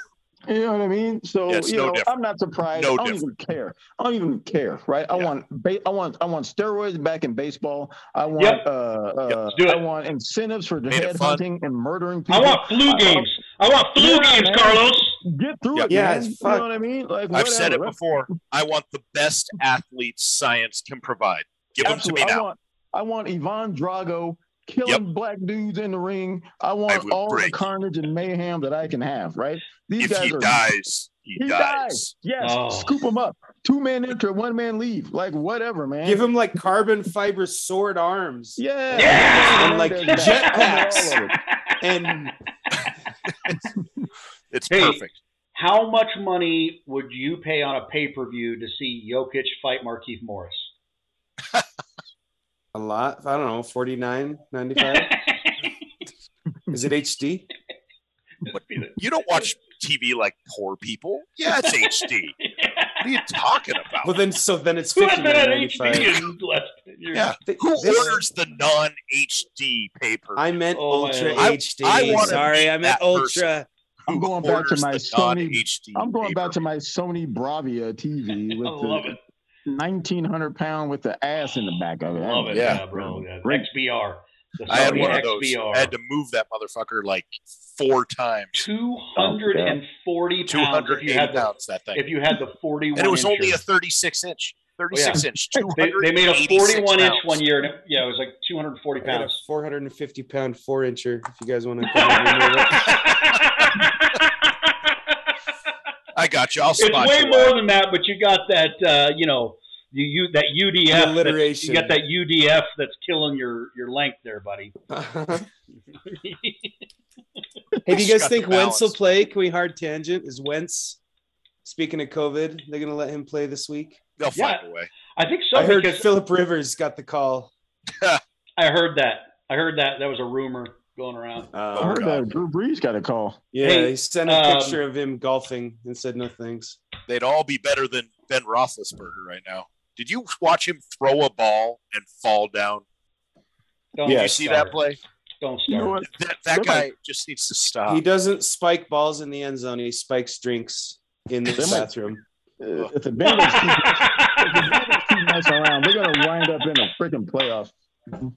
You know what I mean? So Yeah, you no know, different. I'm not surprised. No I don't even care. I don't even care, right? I Yeah. want, ba- I want, I want steroids back in baseball. I want, Yep. uh, uh, Let's I want incentives for Made it head hunting and murdering people. I want flu I- games. I want flu Yeah, games, man. Carlos. Get through Yep. it, Yeah, man. it's You know what I mean? Like, I've said it before. I want the best athletes science can provide. Give Absolutely. them to me I now. want, I want Ivan Drago killing black dudes in the ring. I I want would all the carnage and mayhem that I can have. Right? These if guys he are. dies, he, he dies. dies. Yes. Oh. Scoop them up. Two man enter, one man leave. Like whatever, man. Give him like carbon fiber sword arms. Yeah. Yeah. And, like, There's that. jetpacks. All of it. And *laughs* It's Hey. perfect. How much money would you pay on a pay per view to see Jokic fight Markieff Morris? A lot. I don't know, 49, 95. *laughs* Is it HD? You don't watch TV like poor people. Yeah, it's HD. What are you talking about? Well, then, so then it's Who has 59, been at 95. HD in less than years? yeah. Who this- orders the non HD paper? I meant Oh, Ultra man. I- HD. I wanna Sorry, I meant that person. Ultra. I'm going back to my Sony. I'm going back to my Sony Bravia TV *laughs* I love the it. 1900 pound with the ass in the back of it. Love it, Yeah. yeah, bro. Yeah. Great. XBR. I had Sony one of those. XBR. I had to move that motherfucker like four times. 240 pounds. Two hundred If you had the, pounds. That thing, if you had the 41 and it was only a thirty-six inch. Thirty-six oh, inch. They, they made a 41 inch one year, and it, yeah, it was like 240 I got a pounds. 450 pound four incher. If you guys want to *laughs* come and remove it. I got you. I'll it's spot way you more out. than that, but you got that, uh, you know, you, you that UDF. that's- Alliteration. You got that UDF that's killing your your length there, buddy. *laughs* hey, do you *laughs* guys think the Wentz will play? Can we hard tangent? Is Wentz, speaking of COVID, they're going to let him play this week? They'll Yeah. find a way. I think so I heard because Philip Rivers got the call. *laughs* I heard that. I heard that. That was a rumor going around. I Uh, heard that Drew Brees got a call. yeah, Hey, he sent a um, picture of him golfing and said no thanks. They'd all be better than Ben Roethlisberger right now. Did you watch him throw a ball and fall down? Don't Yeah, you see that play? Don't You know start. That, that guy might- just needs to stop. He doesn't spike balls in the end zone. He spikes drinks in the bathroom. Uh, If the Bengals keep, if the Bengals keep messing around, they're gonna wind up in a freaking playoff. *laughs*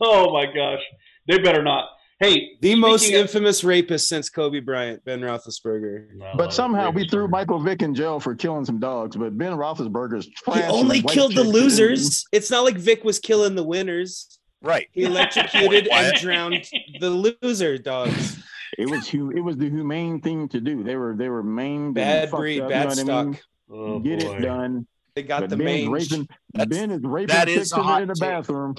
oh my gosh, they better not. Hey, The most speaking of- infamous rapist since Kobe Bryant, Ben Roethlisberger. No, But somehow we threw Michael Vick in jail for killing some dogs. But Ben Roethlisberger's He only killed the chicks. losers. It's not like Vick was killing the winners. right. He electrocuted and drowned the loser dogs. It was hu- it was the humane thing to do. They were they were maimed. Bad breed, up, bad you know what I stock. mean? Oh, Get boy. it done. They got But the Ben is raping. That's- Ben is raping that a in, the- hot in the take. bathroom.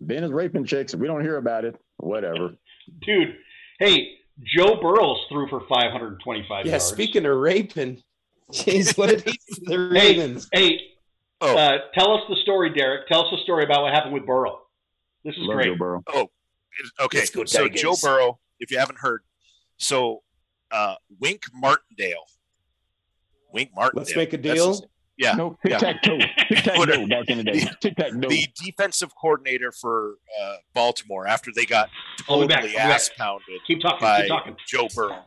Ben is raping chicks. We don't hear about it. Whatever. Dude, hey, Joe Burrows threw for 525 Yeah, yards. speaking of raping, jeez, what did he do the Ravens? hey, Oh. uh, tell us the story, Derek. Tell us the story about what happened with Burrow. This is Love great. Joe Burrow. Okay. So Tigers. Joe Burrow, if you haven't heard, so uh, Wink Martindale. Wink Martindale. Let's make a That's deal. His- yeah. No tic tac toe. *laughs* Tic tac toe back in the day. Tic tac toe. the defensive coordinator for uh, Baltimore after they got I'll be back, totally I'll be back. ass pounded Keep talking. by keep talking. Joe Burrow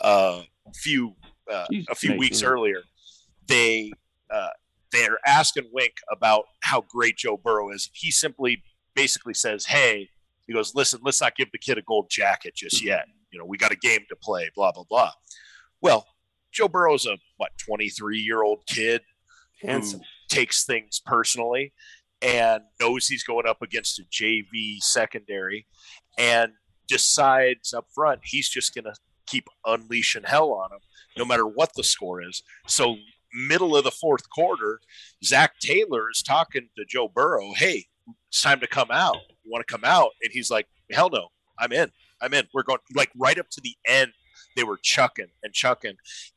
uh, a few uh, a few weeks man. earlier. They uh, they're asking Wink about how great Joe Burrow is. He simply basically says, "Hey," he goes, "Listen, let's not give the kid a gold jacket just yet. You know, we got a game to play." Blah blah blah. Well, Joe Burrow's a what twenty three year old kid Handsome. Hmm. who takes things personally and knows he's going up against a JV secondary and decides up front he's just going to keep unleashing hell on him no matter what the score is. So, middle of the fourth quarter, Zac Taylor is talking to Joe Burrow, Hey, it's time to come out. You want to come out? And he's like, Hell no, I'm in. I'm in. We're going like right up to the end they were chucking and chucking,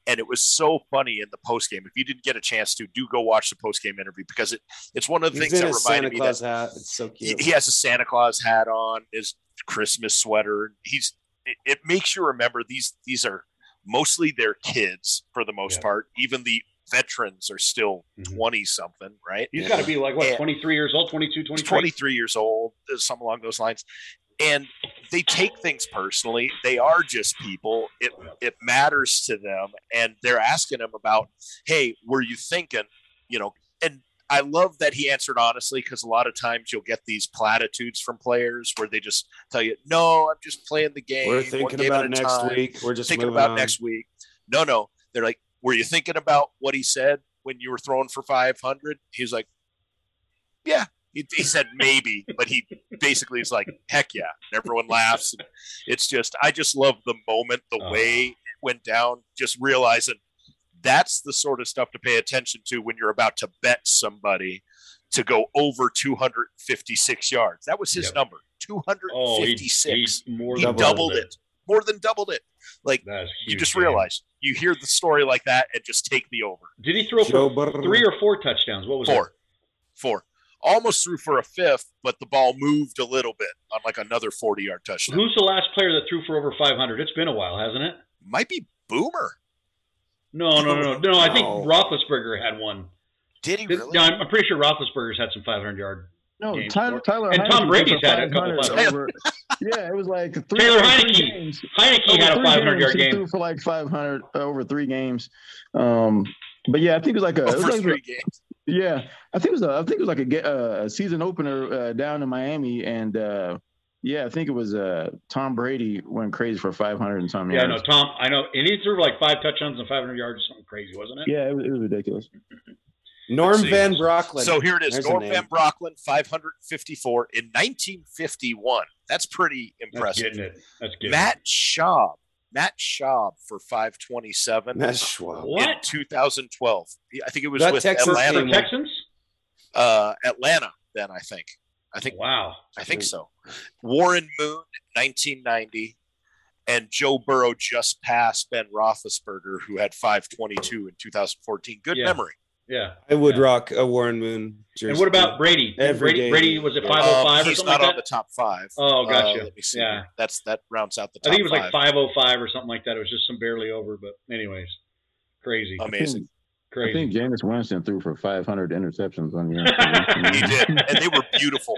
and it was so funny in the post game. If you didn't get a chance to, do go watch the post game interview because it it's one of the He's things that a Santa reminded me Claus that hat. It's so he, cute. he has a Santa Claus hat on, his Christmas sweater. He's it, it makes you remember these these are mostly their kids for the most Yeah. part. Even the veterans are still Mhm. 20 something, right? He's got to be like what, Yeah. 23 years old, 22, 23. 23 years old, something along those lines. And they take things personally. They are just people. It it matters to them, and they're asking him about, "Hey, were you thinking?" You know, and I love that he answered honestly because a lot of times you'll get these platitudes from players where they just tell you, "No, I'm just playing the game. We're thinking game about next time." week. We're just thinking about on. next week. No, no. They're like, were you thinking about what he said when you were throwing for 500? He's like, yeah. He, he said maybe, but he basically is like, heck yeah. And everyone laughs. It's just, I just love the moment, the Oh. way it went down, just realizing that's the sort of stuff to pay attention to when you're about to bet somebody to go over 256 yards. That was his Yep. number, Oh, he, 256. he more he than doubled it, more than doubled it. Like, you just man. realize you hear the story like that and just take the over. Did he throw for three or four touchdowns? What was Four, four, almost threw for a fifth, but the ball moved a little bit on like another forty-yard touchdown. Who's the last player that threw for over 500? It's been a while, hasn't it? Might be Boomer. No, no, no, no. *laughs* No, I think No. Roethlisberger had one. Did he really? No, I'm I'm pretty sure Roethlisberger's had some 500 yard. No, games Tyler, Tyler And Heinicke Tom threw Brady's had a couple 500 500. over- *laughs* yeah, it was like three, Taylor three Heinicke. games. Heinicke Over had a 500 yard games, he game. threw for like 500 uh, over three games. Um, but yeah, I think it was like a, it was like three games. Yeah, I think it was a, I think it was like a, uh, a season opener uh, down in Miami, and uh, yeah, I think it was uh, Tom Brady went crazy for 500 and something. Yeah, no, Tom. I know, and he threw like five touchdowns and 500 yards, or something crazy, wasn't it? Yeah, it was, it was ridiculous. *laughs* Norm Van Brocklin. So here it is. There's Norm. Van Brocklin, 554 in 1951. That's pretty That's impressive. getting it. That's getting Matt Schaub. Matt Schaub for 527 Matt in What? 2012. I think it was That with Texas. Atlanta. For game. Texans? Uh, Atlanta, then I think. I think Wow. I think so. Warren Moon, 1990, and Joe Burrow just passed Ben Roethlisberger, who had 522 in 2014. Good Yeah. memory. Yeah. I would Yeah. rock a Warren Moon jersey. And what about Brady? Every Brady, game. Brady was it Um, 505 Um, or he's not like on that? the top five. Oh, gotcha. Uh, let me see. Yeah. here. That's that rounds out the top. I think it was like 505 or something like that. It was just some barely over, but anyways, crazy, Amazing. Crazy. I think Jameis Winston threw for 500 interceptions on year. *laughs* He did, and they were beautiful,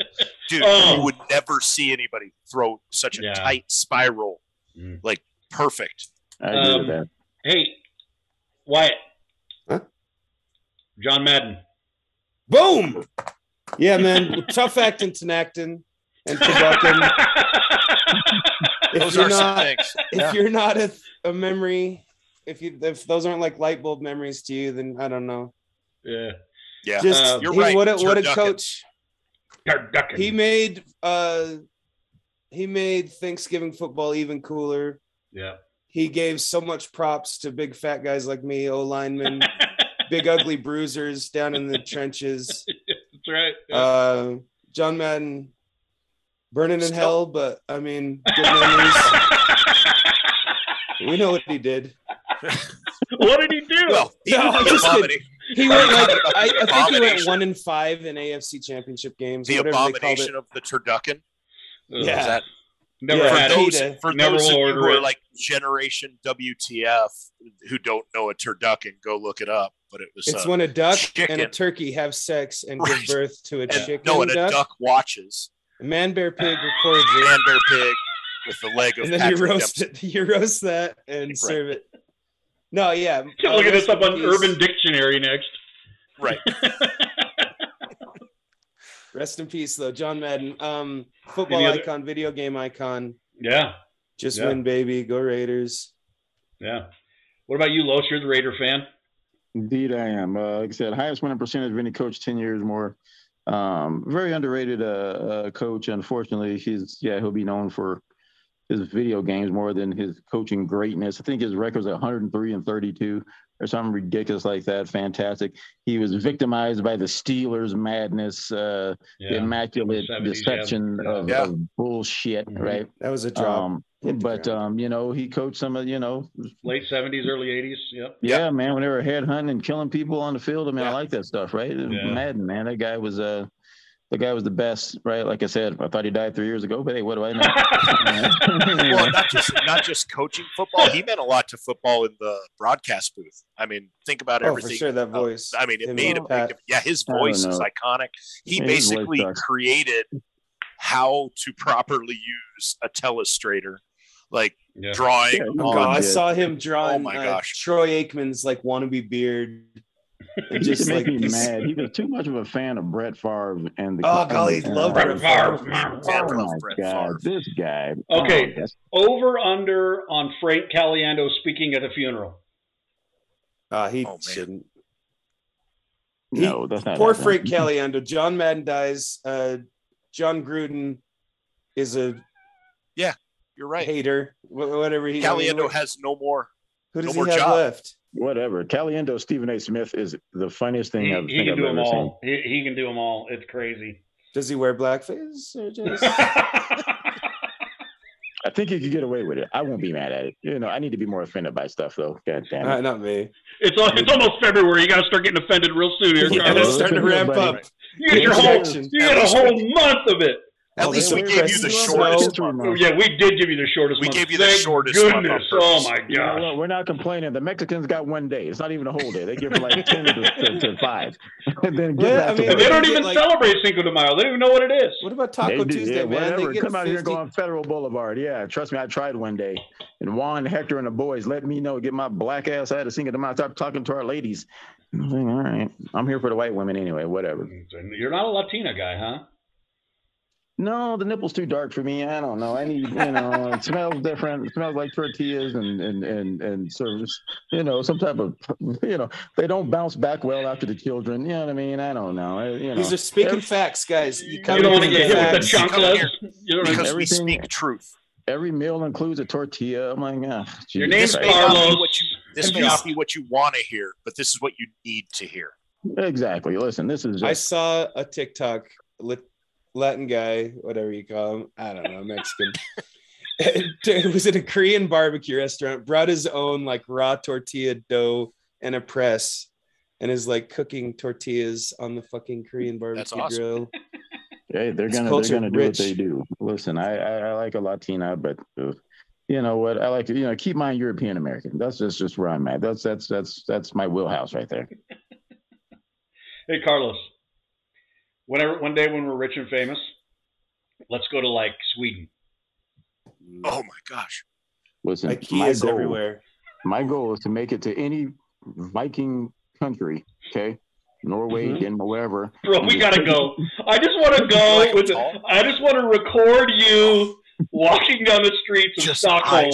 dude. Oh. You would never see anybody throw such a Yeah. tight spiral, Mm. like perfect. I agree Um, with that. Hey, Wyatt. Huh? John Madden. Boom! Yeah, man. Tough acting, Tinactin, and Tabuckin. If Those you're are not, things. if Yeah. you're not a, a memory, if you if those aren't like light bulb memories to you, then I don't know. yeah. Yeah, Just Uh, you're he, right. what a, what a coach. Turducken. He made uh he made Thanksgiving football even cooler. yeah. He gave so much props to big fat guys like me, O linemen, *laughs* big ugly bruisers down in the trenches. *laughs* That's right. Yeah. Uh, John Madden burning in hell, but I mean, good memories. we know what he did. *laughs* what did he do? Well, he, No, I'm just kidding. He went like I, I think he went one in five in AFC championship games. the whatever they called abomination of the turducken. Yeah. Is that Never Yeah. had for those, Pita. for Never those of will you order who are it. like Generation WTF who don't know a turducken, go look it up. But it was It's uh, when a duck chicken. and a turkey have sex and Right. give birth to a and, chicken no, and a duck. duck watches A man, bear, pig records it, man bear pig with the leg of and then Patrick you roast Dempsey. it. *laughs* You roast that and Right. serve it. No, yeah. *laughs* Look uh, at this up on peace. Urban Dictionary next. Right. *laughs* Rest in peace, though, John Madden. Um, football other- icon, video game icon. Yeah. Just Yeah. win, baby. Go Raiders. Yeah. What about you, Los? You're the Raider fan. Indeed, I am. Uh, like I said, highest winning percentage of any coach, ten years more. Um, very underrated uh, uh, coach. Unfortunately, he's yeah he'll be known for his video games more than his coaching greatness. I think his record record's 103 and 32 or something ridiculous like that. Fantastic. He was victimized by the Steelers madness, uh, the immaculate 70s, deception yeah. of, Yeah. of bullshit, Mhm. right? That was a drop. Um, but um, you know, he coached some of you know, Late seventies, early eighties. Yep. yeah, man, when they were headhunting and killing people on the field. I mean, I like that stuff, right? Yeah. Madden, man. That guy was uh the guy was the best, right? Like I said, I thought he died three years ago, but hey, what do I know? *laughs* well, not just *laughs* not just coaching football. He meant a lot to football in the broadcast booth. I mean, think about oh, for everything. sure, that uh, voice. I mean, it Him made and a Pat. big. Yeah, his voice is iconic. He Yeah, basically created how to properly use a telestrator, like Yeah. drawing. Yeah, Oh, I saw him drawing Oh my uh, gosh. Troy Aikman's like wannabe beard. And He used just to make like me mad. He was too much of a fan of Brett Favre and the. Oh, golly, and- love and- Brett Favre. Yeah, Oh love my Brett God, Favre. this guy. Okay. Oh. Over under on Frank Caliendo speaking at a funeral. Uh, he oh, shouldn't. No, that's not. Poor happening. Frank Caliendo. John Madden dies. Uh, Jon Gruden is a Yeah, You're right. hater. Whatever he. Caliendo has no more. Who does no he more have job. left? Whatever. Caliendo Stephen A. Smith is the funniest thing He, I've, he think can I've do them ever seen. all. He, he can do them all. It's crazy. Does he wear blackface? Or just... *laughs* I think he could get away with it. I won't be mad at it. You know, I need to be more offended by stuff though. God damn Uh, it. not me. it's al- it's almost February. You got to start getting offended real soon here, Yeah, it's starting to ramp buddy. up. You get your whole you get a whole month of it. At Oh, least we gave you the shortest. snow. month. Oh, yeah, we did give you the shortest. We month. gave you the Thank shortest month Goodness. purpose. Oh my You know gosh. We're not complaining. The Mexicans got one day. It's not even a whole day. They give from like ten to, to, to five, *laughs* and then get Yeah, back I to mean, work. they They don't even like- celebrate Cinco de Mayo. They don't even know what it is. What about Taco They do, Tuesday, yeah, man? whatever. They get Come a out here 50 and go on Federal Boulevard. Yeah, trust me, I tried one day. And Juan, Hector, and the boys let me know, get my black ass out of Cinco de Mayo. Start talking to our ladies. I was like, all right, I'm here for the white women anyway. Whatever. You're not a Latina guy, huh? No, the nipple's too dark for me. I don't know. I need, you know, it smells different. It smells like tortillas and and and and service. You know, some type of, you know, they don't bounce back well after the children. You know what I mean? I don't know. I, you know, These are speaking Every- facts, guys. You, you don't want to with get hit with the facts. chunk- chanclas. here. You don't Because we speak truth. every meal includes a tortilla. I'm like, ah, Your Jesus name's This may not be Carlos. what you. This may you- not be what you want to hear, but this is what you need to hear. Exactly. Listen, this is I saw a TikTok lit, Latin guy, whatever you call him. I don't know, Mexican. it *laughs* was at a Korean barbecue restaurant. Brought his own like raw tortilla dough and a press, and is like cooking tortillas on the fucking Korean barbecue That's awesome. grill. *laughs* hey, they're It's gonna culture they're gonna do rich. what they do. Listen, I, I I like a Latina, but uh, you know what? I like to you know keep mine European American. That's just just where I'm at. That's that's that's that's my wheelhouse right there. *laughs* Hey, Carlos. Whenever one day when we're rich and famous, let's go to like Sweden. Oh my gosh. Listen, Like my is goal, everywhere. my goal is to make it to any Viking country. Okay, Norway, Mhm. Denmark, wherever. Bro, we gotta go. I just want to go with. tall? I just want to record you walking down the streets of Just Stockholm.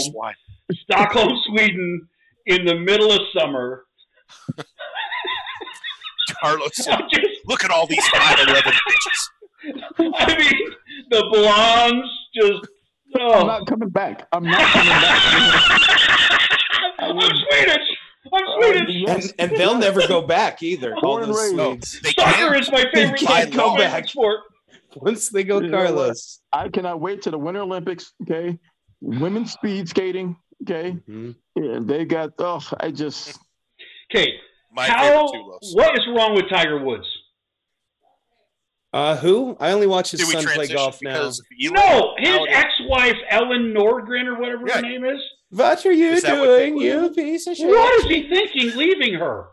Stockholm, Sweden, in the middle of summer. *laughs* Carlos *laughs* said, just, look at all these 5'11 *laughs* bitches. I mean, the blondes just. I'm Oh. not coming back. I'm not coming back. *laughs* I'm Swedish. I'm Swedish. And, and they'll never go back either. All Born and those raised. Swedes. They Soccer can't. is my favorite they can't sport. go back. sport. Once they go You? Carlos. I cannot wait to the Winter Olympics. Okay, women's speed skating. Okay, Mhm. yeah, they got. Oh, I just. Okay, My how? favorite two lows. What is wrong with Tiger Woods? Uh, who? I only watch his Did son play golf now. because? No, his ex-wife Elin Nordegren or whatever Yeah. her name is. What are you Is doing, you piece of shit? What is he thinking, leaving her?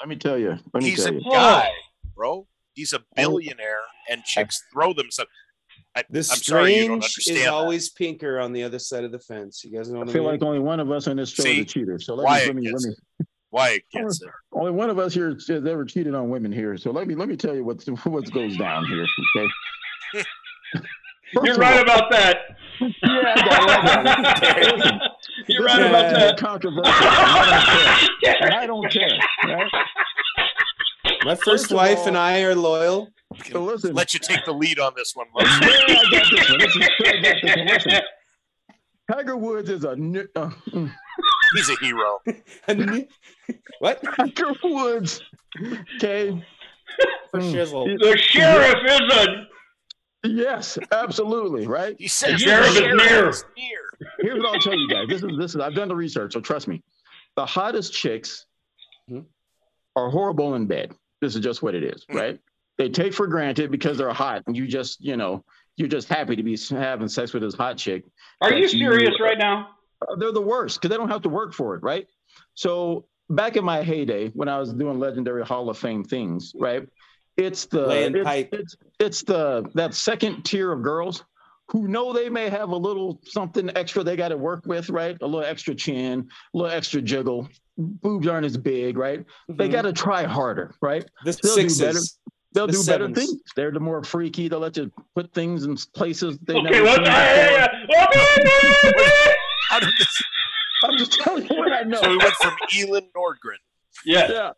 Let me tell you. Let me He's tell a you. guy, bro. He's a billionaire, and chicks throw themselves. I, The I'm sorry you don't strange is that. always pinker on the other side of the fence. You guys know what I I feel mean? like only one of us on this show See, is a cheater. So let why me, it let me, let gets me, Why it gets it. only one of us here has ever cheated on women here. So let me let me tell you what what goes down here. Okay. *laughs* You're right all- about that. Yeah, I got I got *laughs* You're right is about that. Controversial. I don't care. *laughs* I don't care. Right? My first First wife all- and I are loyal. So listen. Let you take the lead on this one, Los. Yeah, I got this one. This is, I got this one. Tiger Woods is a. uh, mm. *laughs* He's a hero. *laughs* what? Tiger Woods. Okay. For Mm. shizzle. The sheriff is a Yes, absolutely. Right. He says The sheriff is near. is near. Here's what I'll tell you guys. This is this is I've done the research, so trust me. The hottest chicks Mhm. are horrible in bed. This is just what it is, Mhm. right? They take for granted because they're hot, and you just, you know, you're just happy to be having sex with this hot chick. Are you That you- serious right now? They're the worst because they don't have to work for it, right? So back in my heyday, when I was doing legendary Hall of Fame things, right? It's the Laying it's, pipe. it's it's the that second tier of girls who know they may have a little something extra they got to work with, right? A little extra chin, a little extra jiggle. Boobs aren't as big, right? They Mhm. got to try harder, right? the they'll do better. sixes. They'll The do better sevens. things. They're the more freaky. They'll let you put things in places they Okay, never let's. *laughs* seen Yeah, before. yeah, yeah. How did this? I'm just telling you what I know. So we went from Elin Nordegren. yeah. yeah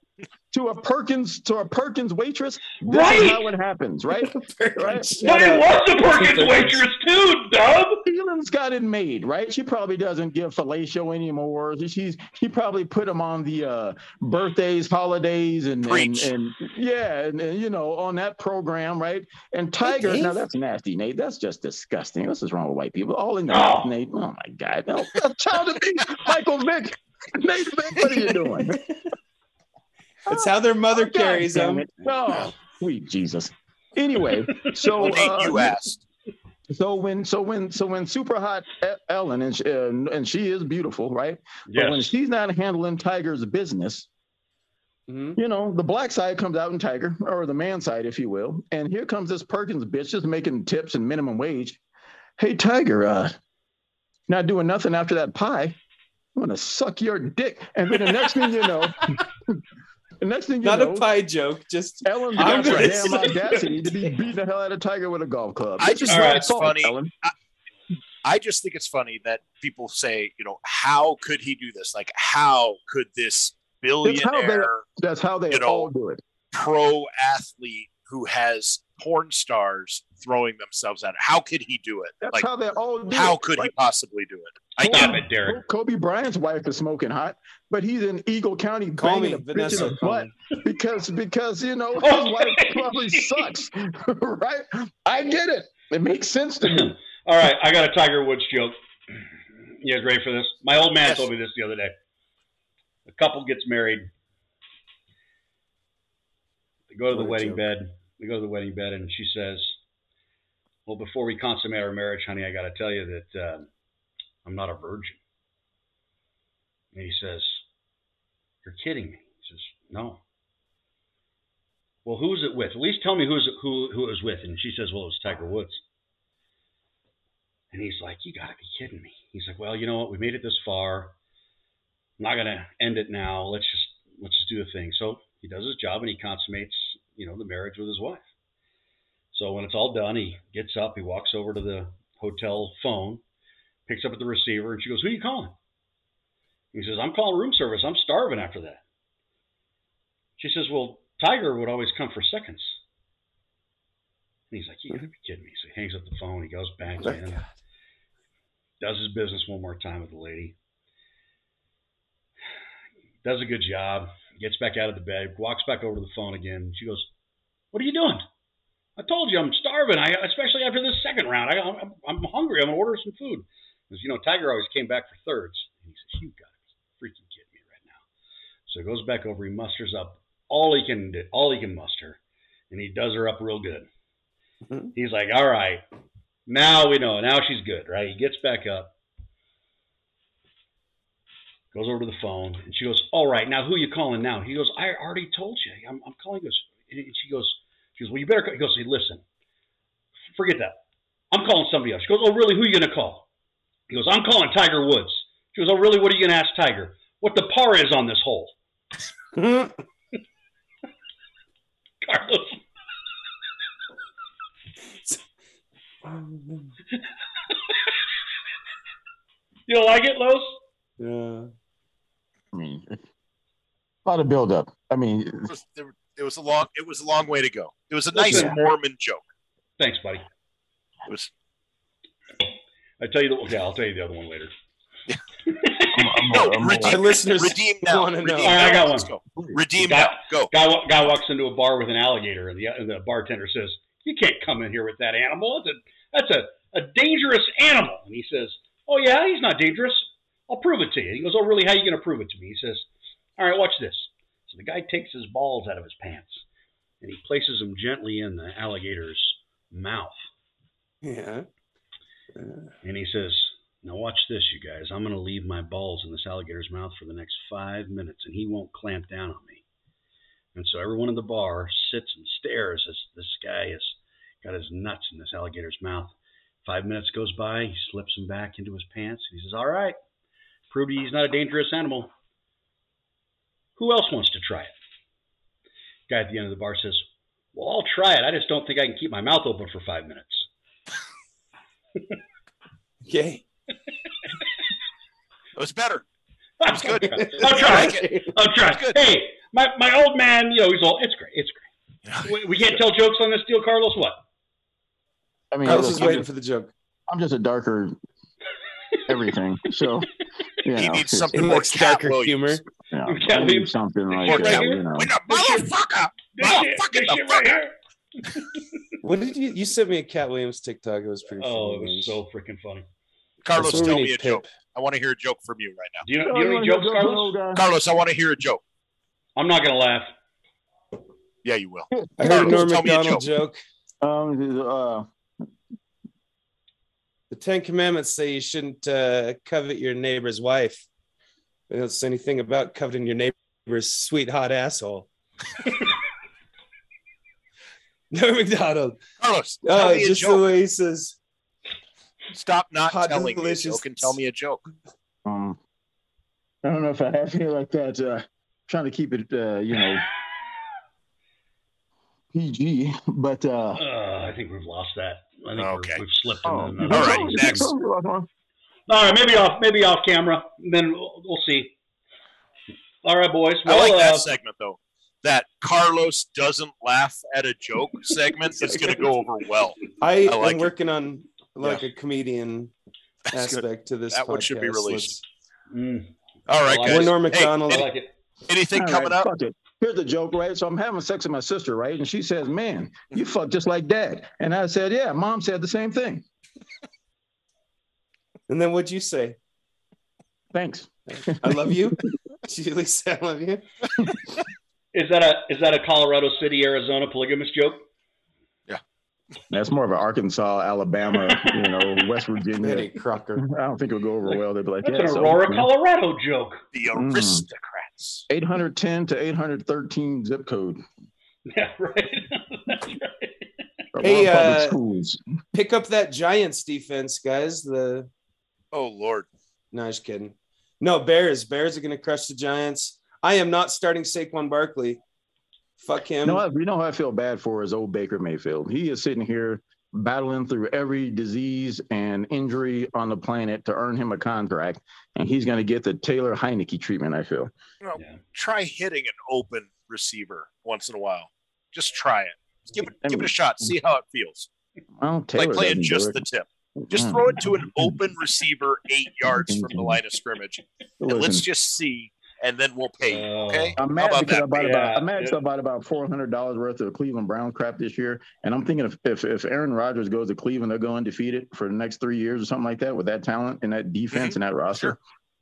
to a perkins to a perkins waitress this Right. is how it happens right *laughs* right But it was the Perkins waitress too, Dub. Keelan's got it made, right? She probably doesn't give fellatio anymore. She's she probably put them on the uh, birthdays, holidays, and and, and yeah, and, and, you know on that program, right? And Tiger, now that's nasty, Nate. That's just disgusting. This is wrong with white people. All in the Oh. Nate. Oh my God, no, child of *laughs* Michael Vick, Nate Vick. What are you doing? *laughs* That's how their mother God carries them. Oh, sweet Jesus. Anyway, so uh, you asked. so when so when so when super hot Elin and she, uh, and she is beautiful, right? But when she's not handling Tiger's business, Mhm. you know, the black side comes out in Tiger, or the man side, if you will. And here comes this Perkins bitch just making tips and minimum wage. Hey, Tiger, uh, not doing nothing after that pie. I'm gonna suck your dick. And then the next thing you know, the next thing you Not know, a pie joke, just Elin I'm got the damn suck audacity to be *laughs* beating the hell out of Tiger with a golf club. I just All think right. it's funny. Elin. I just think it's funny that people say, you know, how could he do this? Like, how could this how they- billionaire That's how they You know, all do it. pro athlete who has porn stars throwing themselves at it, how could he do it? That's like, how they all do it. how it. could he possibly do it? I Stop get it. it, Derek. Kobe Bryant's wife is smoking hot, but he's in Eagle County call me banging a bitch in Vanessa. the butt *laughs* because because you know his Okay. wife probably sucks, *laughs* right? I get it. It makes sense to me. All right, I got a Tiger Woods joke. You guys ready for this? My old man Yes. told me this the other day. A couple gets married. They go to the What a wedding joke. bed. They go to the wedding bed, and she says, "Well, before we consummate our marriage, honey, I got to tell you that uh, I'm not a virgin." And he says, "You're kidding me." He says, "No." Well, who was it with? At least tell me who's who who it was with. And she says, "Well, it was Tiger Woods." And he's like, "You got to be kidding me." He's like, "Well, you know what? We made it this far. I'm not gonna end it now. Let's just let's just do the thing." So he does his job and he consummates, you know, the marriage with his wife. So when it's all done, he gets up, he walks over to the hotel phone, picks up at the receiver, and she goes, "Who are you calling?" He says, "I'm calling room service. I'm starving after that." She says, "Well, Tiger would always come for seconds." And he's like, "You gotta be kidding me!" So he hangs up the phone. He goes back Oh, in, God. does his business one more time with the lady. Does a good job. Gets back out of the bed. Walks back over to the phone again. She goes, "What are you doing?" I told you I'm starving. I especially after this second round. I, I'm, I'm hungry. I'm gonna order some food. Because you know Tiger always came back for thirds. And he says, "You got to be freaking kidding me right now." So he goes back over. He musters up all he can do, all he can muster, and he does her up real good. Mhm. He's like, "All right, now we know. Now she's good, right?" He gets back up, goes over to the phone, and she goes, "All right, now who are you calling now?" He goes, "I already told you. I'm, I'm calling." Goes, and she goes, "She goes, well, you better." Call. He goes, "Hey, listen, forget that. I'm calling somebody else." She goes, "Oh, really? Who are you gonna call?" He goes, "I'm calling Tiger Woods." She goes, "Oh, really? What are you gonna ask Tiger? What the par is on this hole?" *laughs* Carlos, you don't like it, Los? yeah. I mean, a lot of buildup. I mean, It was, there- it was a long. It was a long way to go. It was a nice Listen. Mormon joke. Thanks, buddy. It was. I tell you the okay. I'll tell you the other one later. No, I'm- redeem, listeners redeem now. wanna know. Redeem All right, I got one. go. Redeem Got- now. Go. Guy guy walks into a bar with an alligator, and the and the bartender says, "You can't come in here with that animal. That's a that's a, a dangerous animal." And he says, "Oh yeah, he's not dangerous. I'll prove it to you." He goes, "Oh really? How are you going to prove it to me?" He says, "All right, watch this." So the guy takes his balls out of his pants and he places them gently in the alligator's mouth, Yeah. And he says, "Now watch this, you guys. I'm going to leave my balls in this alligator's mouth for the next five minutes, and he won't clamp down on me." And so everyone in the bar sits and stares as this guy has got his nuts in this alligator's mouth. Five minutes goes by, he slips them back into his pants, and he says, All right, proved he's not a dangerous animal. Who else wants to try it? Guy at the end of the bar says, Well, I'll try it. I just don't think I can keep my mouth open for five minutes. Okay. It was better. That's good. *laughs* I'll try like. I'll try It's good. Hey, my, my old man, you know, he's all, it's great. It's great. We, we can't tell jokes on this deal, Carlos? What? I mean, Carlos look, is waiting for the joke. I'm just a darker everything. So, you He needs it's- something He more likes darker Williams. humor. *laughs* you know, Katt I need Williams. something like More that. Katt- You know. With a motherfucker. This shit, Motherfucking this the shit fuck. right here. What did you you sent me a Katt Williams TikTok? It was pretty Oh, it was so freaking funny. Carlos, That's where tell me a Pip. joke. I want to hear a joke from you right now. Do you know, do you know any jokes, go Carlos? the? Carlos, I want to hear a joke. I'm not going to laugh. Yeah, you will. I heard a Carlos, Norm tell me a Macdonald joke. Um, uh, The Ten Commandments say you shouldn't uh, covet your neighbor's wife. They don't say anything about coveting your neighbor's sweet hot asshole. *laughs* *laughs* Norm Macdonald. Carlos, tell Oh, me a just the joke. way he says. Stop not Hot telling me a delicious. joke and tell me a joke. um, I don't know if I have here like that. Uh, trying to keep it, uh, you know, PG, but uh, Uh, I think we've lost that. I think Okay. we're, we've slipped oh, into. All right, oh, next. All right, maybe off, maybe off camera. Then we'll, we'll see. All right, boys. I like that uh, segment though. That Carlos doesn't laugh at a joke *laughs* segment is going to go over well. I, I like am it. working on like a comedian That's good. aspect to this. That one should be released. mm, All right, I like guys. We're Norm Hey, Macdonald. I like it. anything All coming right, up? fuck it. Here's the joke, right? So I'm having sex with my sister, right? And she says, "Man, you fuck just like dad." And I said, "Yeah." Mom said the same thing. *laughs* And then what'd you say? Thanks. I love you. *laughs* Did you at least say I love you? Is that a is that a Colorado City, Arizona polygamous joke? Yeah, that's more of an Arkansas, Alabama, you know, West Eddie Virginia. Crocker. I don't think it'll go over well. They'll be like, That's "Yeah." an so, Aurora, you know, Colorado joke. The Mm. aristocrats. 810 to 813 zip code. *laughs* Yeah, right. *laughs* That's right. Hey, Public uh, schools. Pick up that Giants defense, guys. The Oh Lord. no, just kidding. No, Bears. Bears are going to crush the Giants. I am not starting Saquon Barkley. Fuck him. You know, what- you know who I feel bad for is old Baker Mayfield. He is sitting here battling through every disease and injury on the planet to earn him a contract, and he's going to get the Taylor Heinicke treatment. I feel. Well, Yeah. try hitting an open receiver once in a while. Just try it. Just give it I give it a shot. See how it feels. Well, Taylor like playing just it. the tip. Just throw it to an open receiver eight yards from the line of scrimmage. And let's just see, and then we'll pay you. Okay? I'm mad about because I bought yeah, about I'm mad because yeah. I bought about four hundred dollars worth of Cleveland Brown crap this year, and I'm thinking if, if if Aaron Rodgers goes to Cleveland, they'll go undefeated for the next three years or something like that with that talent and that mm-hmm. defense and that roster.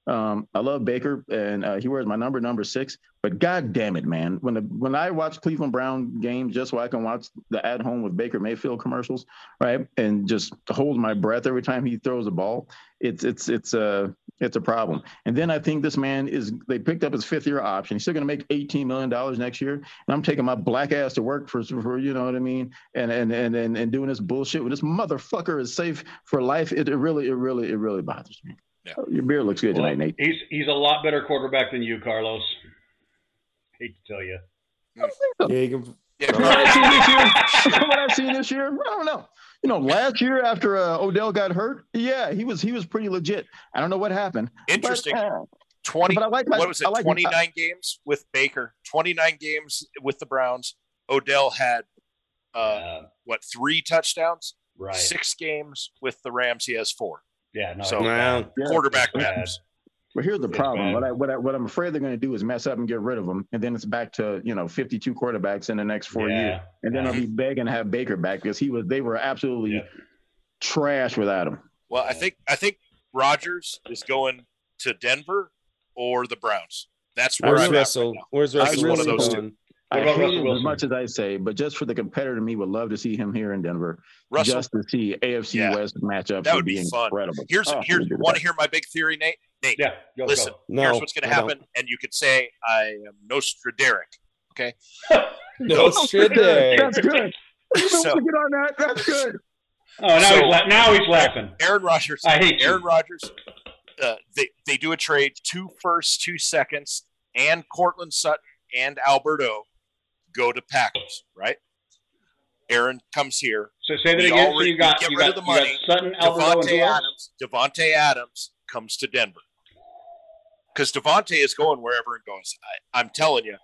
Um, I love Baker, and uh, he wears my number, number six. But god damn it, man! When the when I watch Cleveland Brown games, just so I can watch the at home with Baker Mayfield commercials, right, and just hold my breath every time he throws a ball, it's it's it's a it's a problem. And then I think this man is they picked up his fifth year option. He's still going to make eighteen million dollars next year, and I'm taking my black ass to work for for you know what I mean, and and and and, and doing this bullshit with this motherfucker is safe for life. It, it really it really it really bothers me. Yeah. Your beer looks good Well, tonight, Nate. he's he's a lot better quarterback than you, Carlos. Hate to tell you. Yeah, you can. Yeah, From what I've seen this year, *laughs* what I've seen this year, I don't know. You know, last year after uh, Odell got hurt, yeah, he was he was pretty legit. I don't know what happened. but, Interesting. uh, 20 but I like my- what was it like- 29 games with baker 29 games with the browns odell had uh Uh, what three touchdowns right. six games with the rams he has four Yeah, no. So- it's Wow. bad. Yeah. Quarterback It's matters. But here's the problem. What I what I what I'm afraid they're going to do is mess up and get rid of them, and then it's back to you know 52 quarterbacks in the next four Yeah. years, and then I'll be begging to have Baker back because he was they were absolutely Yeah. trash without him. Well, I think I think Rodgers is going to Denver or the Browns. That's where Where's I'm at right Russell? now. Where's Russell? really one of those going? What I hate Russell him as much as I say, but just for the competitor in me, would love to see him here in Denver, Russell, just to see AFC Yeah. West matchups. That would be fun. incredible. here's Oh, here's want to hear my big theory, Nate? Nate, Yeah. Go, listen. No, here's what's going to I don't. happen, and you could say I am Nostraderic. Okay, *laughs* shit *laughs* there. That's good. *laughs* You So- get on that. That's good. Oh, now So- he's la- now he's laughing. Aaron Rodgers. I hate you. Aaron Rodgers. Uh, they they do a trade, two firsts, two seconds, and Courtland Sutton and Alberto go to Packers. Right. Aaron comes here. So say that We again. So you got get you rid got, of the money. Sutton, Davante? Adams. Davante Adams comes to Denver because Davante is going wherever it goes. I, I'm telling you.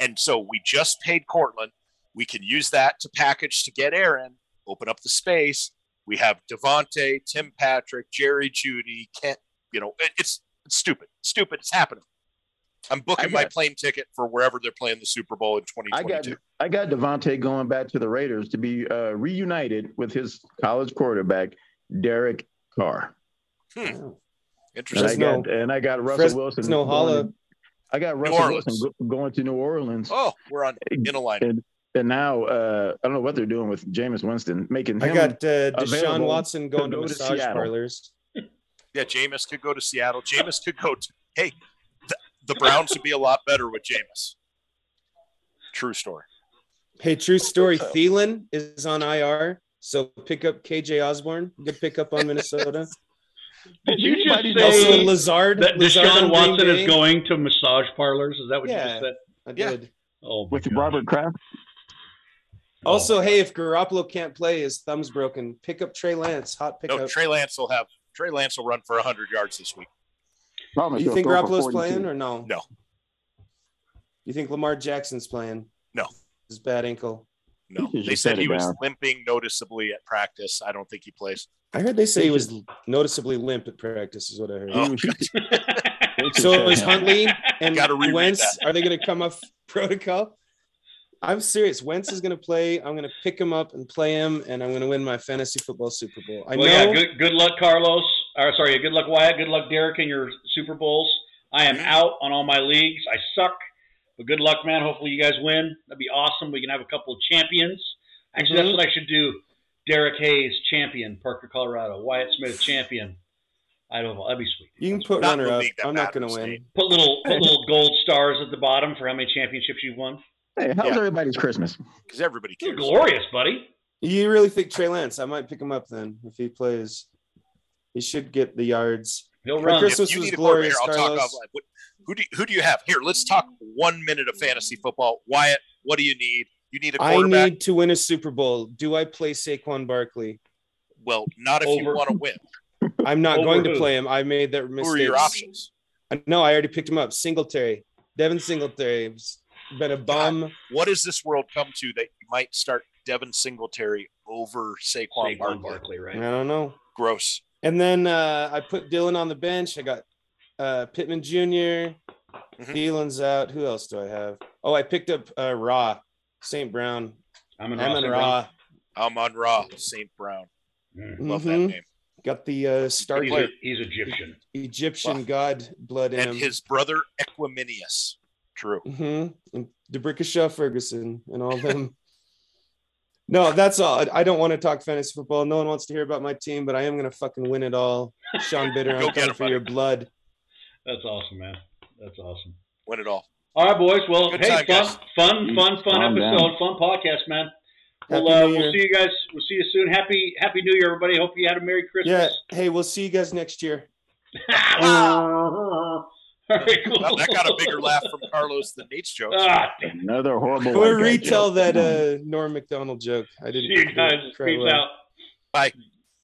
And so we just paid Courtland. We can use that to package to get Aaron, open up the space. We have Davante, Tim Patrick, Jerry Jeudy, Kent. You know, it- it's, it's stupid. Stupid. It's happening. I'm booking I my plane ticket for wherever they're playing the Super Bowl in I got 2022. I got Davante going back to the Raiders to be uh, reunited with his college quarterback Derek Carr. And Interesting. I Fresno- got and I got Russell Fresno Wilson. Holla. going- I got Russell Wilson going to New Orleans. Oh, we're on in a line. And now uh, I don't know what they're doing with Jameis Winston, making him I got uh, Deshaun Watson going to go to massage Seattle. parlors. Yeah, Jameis could go to Seattle. Jameis could go to. Hey, the, the Browns would be a lot better with Jameis. True story. Hey, true story. Thielen is on IR, so pick up KJ Osborne. Good pickup on Minnesota. *laughs* Did you just Anybody also say Lazard. that Lazard on Deshaun Green Watson is going to massage parlors? Is that what you Yeah. just said? I Yeah. did. Oh, with God. Robert Kraft. Also, hey, if Garoppolo can't play, his thumb's broken. Pick up Trey Lance. Hot pickup. No, Trey Lance will have. Trey Lance will run for hundred yards this week. Promise you he'll think throw Garoppolo's playing or no? No. You think Lamar Jackson's playing? No. His bad ankle. No, they said he it was limping noticeably at practice. I don't think he plays. I heard they say he was noticeably limp at practice, is what I heard. Oh, He- he- they should So set is him. Huntley and Wentz that. are they going to come off *laughs* protocol? I'm serious. Wentz is going to play. I'm going to pick him up and play him, and I'm going to win my fantasy football Super Bowl. I well, know. yeah. Good, good luck, Carlos. Or sorry, good luck, Wyatt. Good luck, Derek, in your Super Bowls. I am out on all my leagues. I suck, but good luck, man. Hopefully, you guys win. That'd be awesome. We can have a couple of champions. Actually, Mhm. that's what I should do. Derek Hayes, champion, Parker, Colorado. Wyatt Smith, champion. I don't know. That'd be sweet. you can put Not in runner up. I'm not going to win. Put little put little *laughs* gold stars at the bottom for how many championships you've won. Hey, how's Yeah. everybody's Christmas? because everybody You're glorious, buddy. You really think Trey Lance? I might pick him up then if he plays. He should get the yards. He'll run. Christmas If you was need a glorious, I'll talk Carlos. offline. What, who do you, who do you have here? Let's talk one minute of fantasy football. Wyatt, what do you need? You need a I quarterback. need to win a Super Bowl. Do I play Saquon Barkley? well, not if you want to win. *laughs* I'm not Over going to play him. I made that mistake. Who are your options? No, I already picked him up. Singletary, Devin Singletary. He's Been a bum. What does this world come to that you might start Devin Singletary over Saquon, Saquon Barkley? Barkley, right? I don't know. Gross. And then uh, I put Dylan on the bench. I got uh, Pittman junior Mhm. Thielen's out. Who else do I have? Oh, I picked up uh, Raw, St. Brown, I'm in Amon Austin, Ra. Amon Ra, St. Brown. Mm. Love Mhm. that name. Got the uh, star He's, a, he's Egyptian. Egyptian Wow. god blood in And him. his brother Equanimeous. True. Mm-hmm. And DeBrickashaw Ferguson and all *laughs* them. No, that's all. I- I don't want to talk fantasy football. No one wants to hear about my team, but I am gonna fucking win it all. Sean Bitter, *laughs* I'm coming for your blood. That's awesome, man. That's awesome. Win it all. All right, boys. Well, Good hey, time, fun, guys. fun, fun, fun Calm down. episode, fun podcast, man. Well, uh, we'll see you guys. We'll see you soon. Happy Happy New Year, everybody. Hope you had a Merry Christmas. Yeah. Christmas. Hey, we'll see you guys next year. *laughs* *laughs* All right, cool. That, that got a bigger laugh from Carlos than Nate's *laughs* joke. Ah. Another horrible. We'll retell joke. that uh, *laughs* Norm Macdonald joke. I didn't. you guys. Peace out. Bye.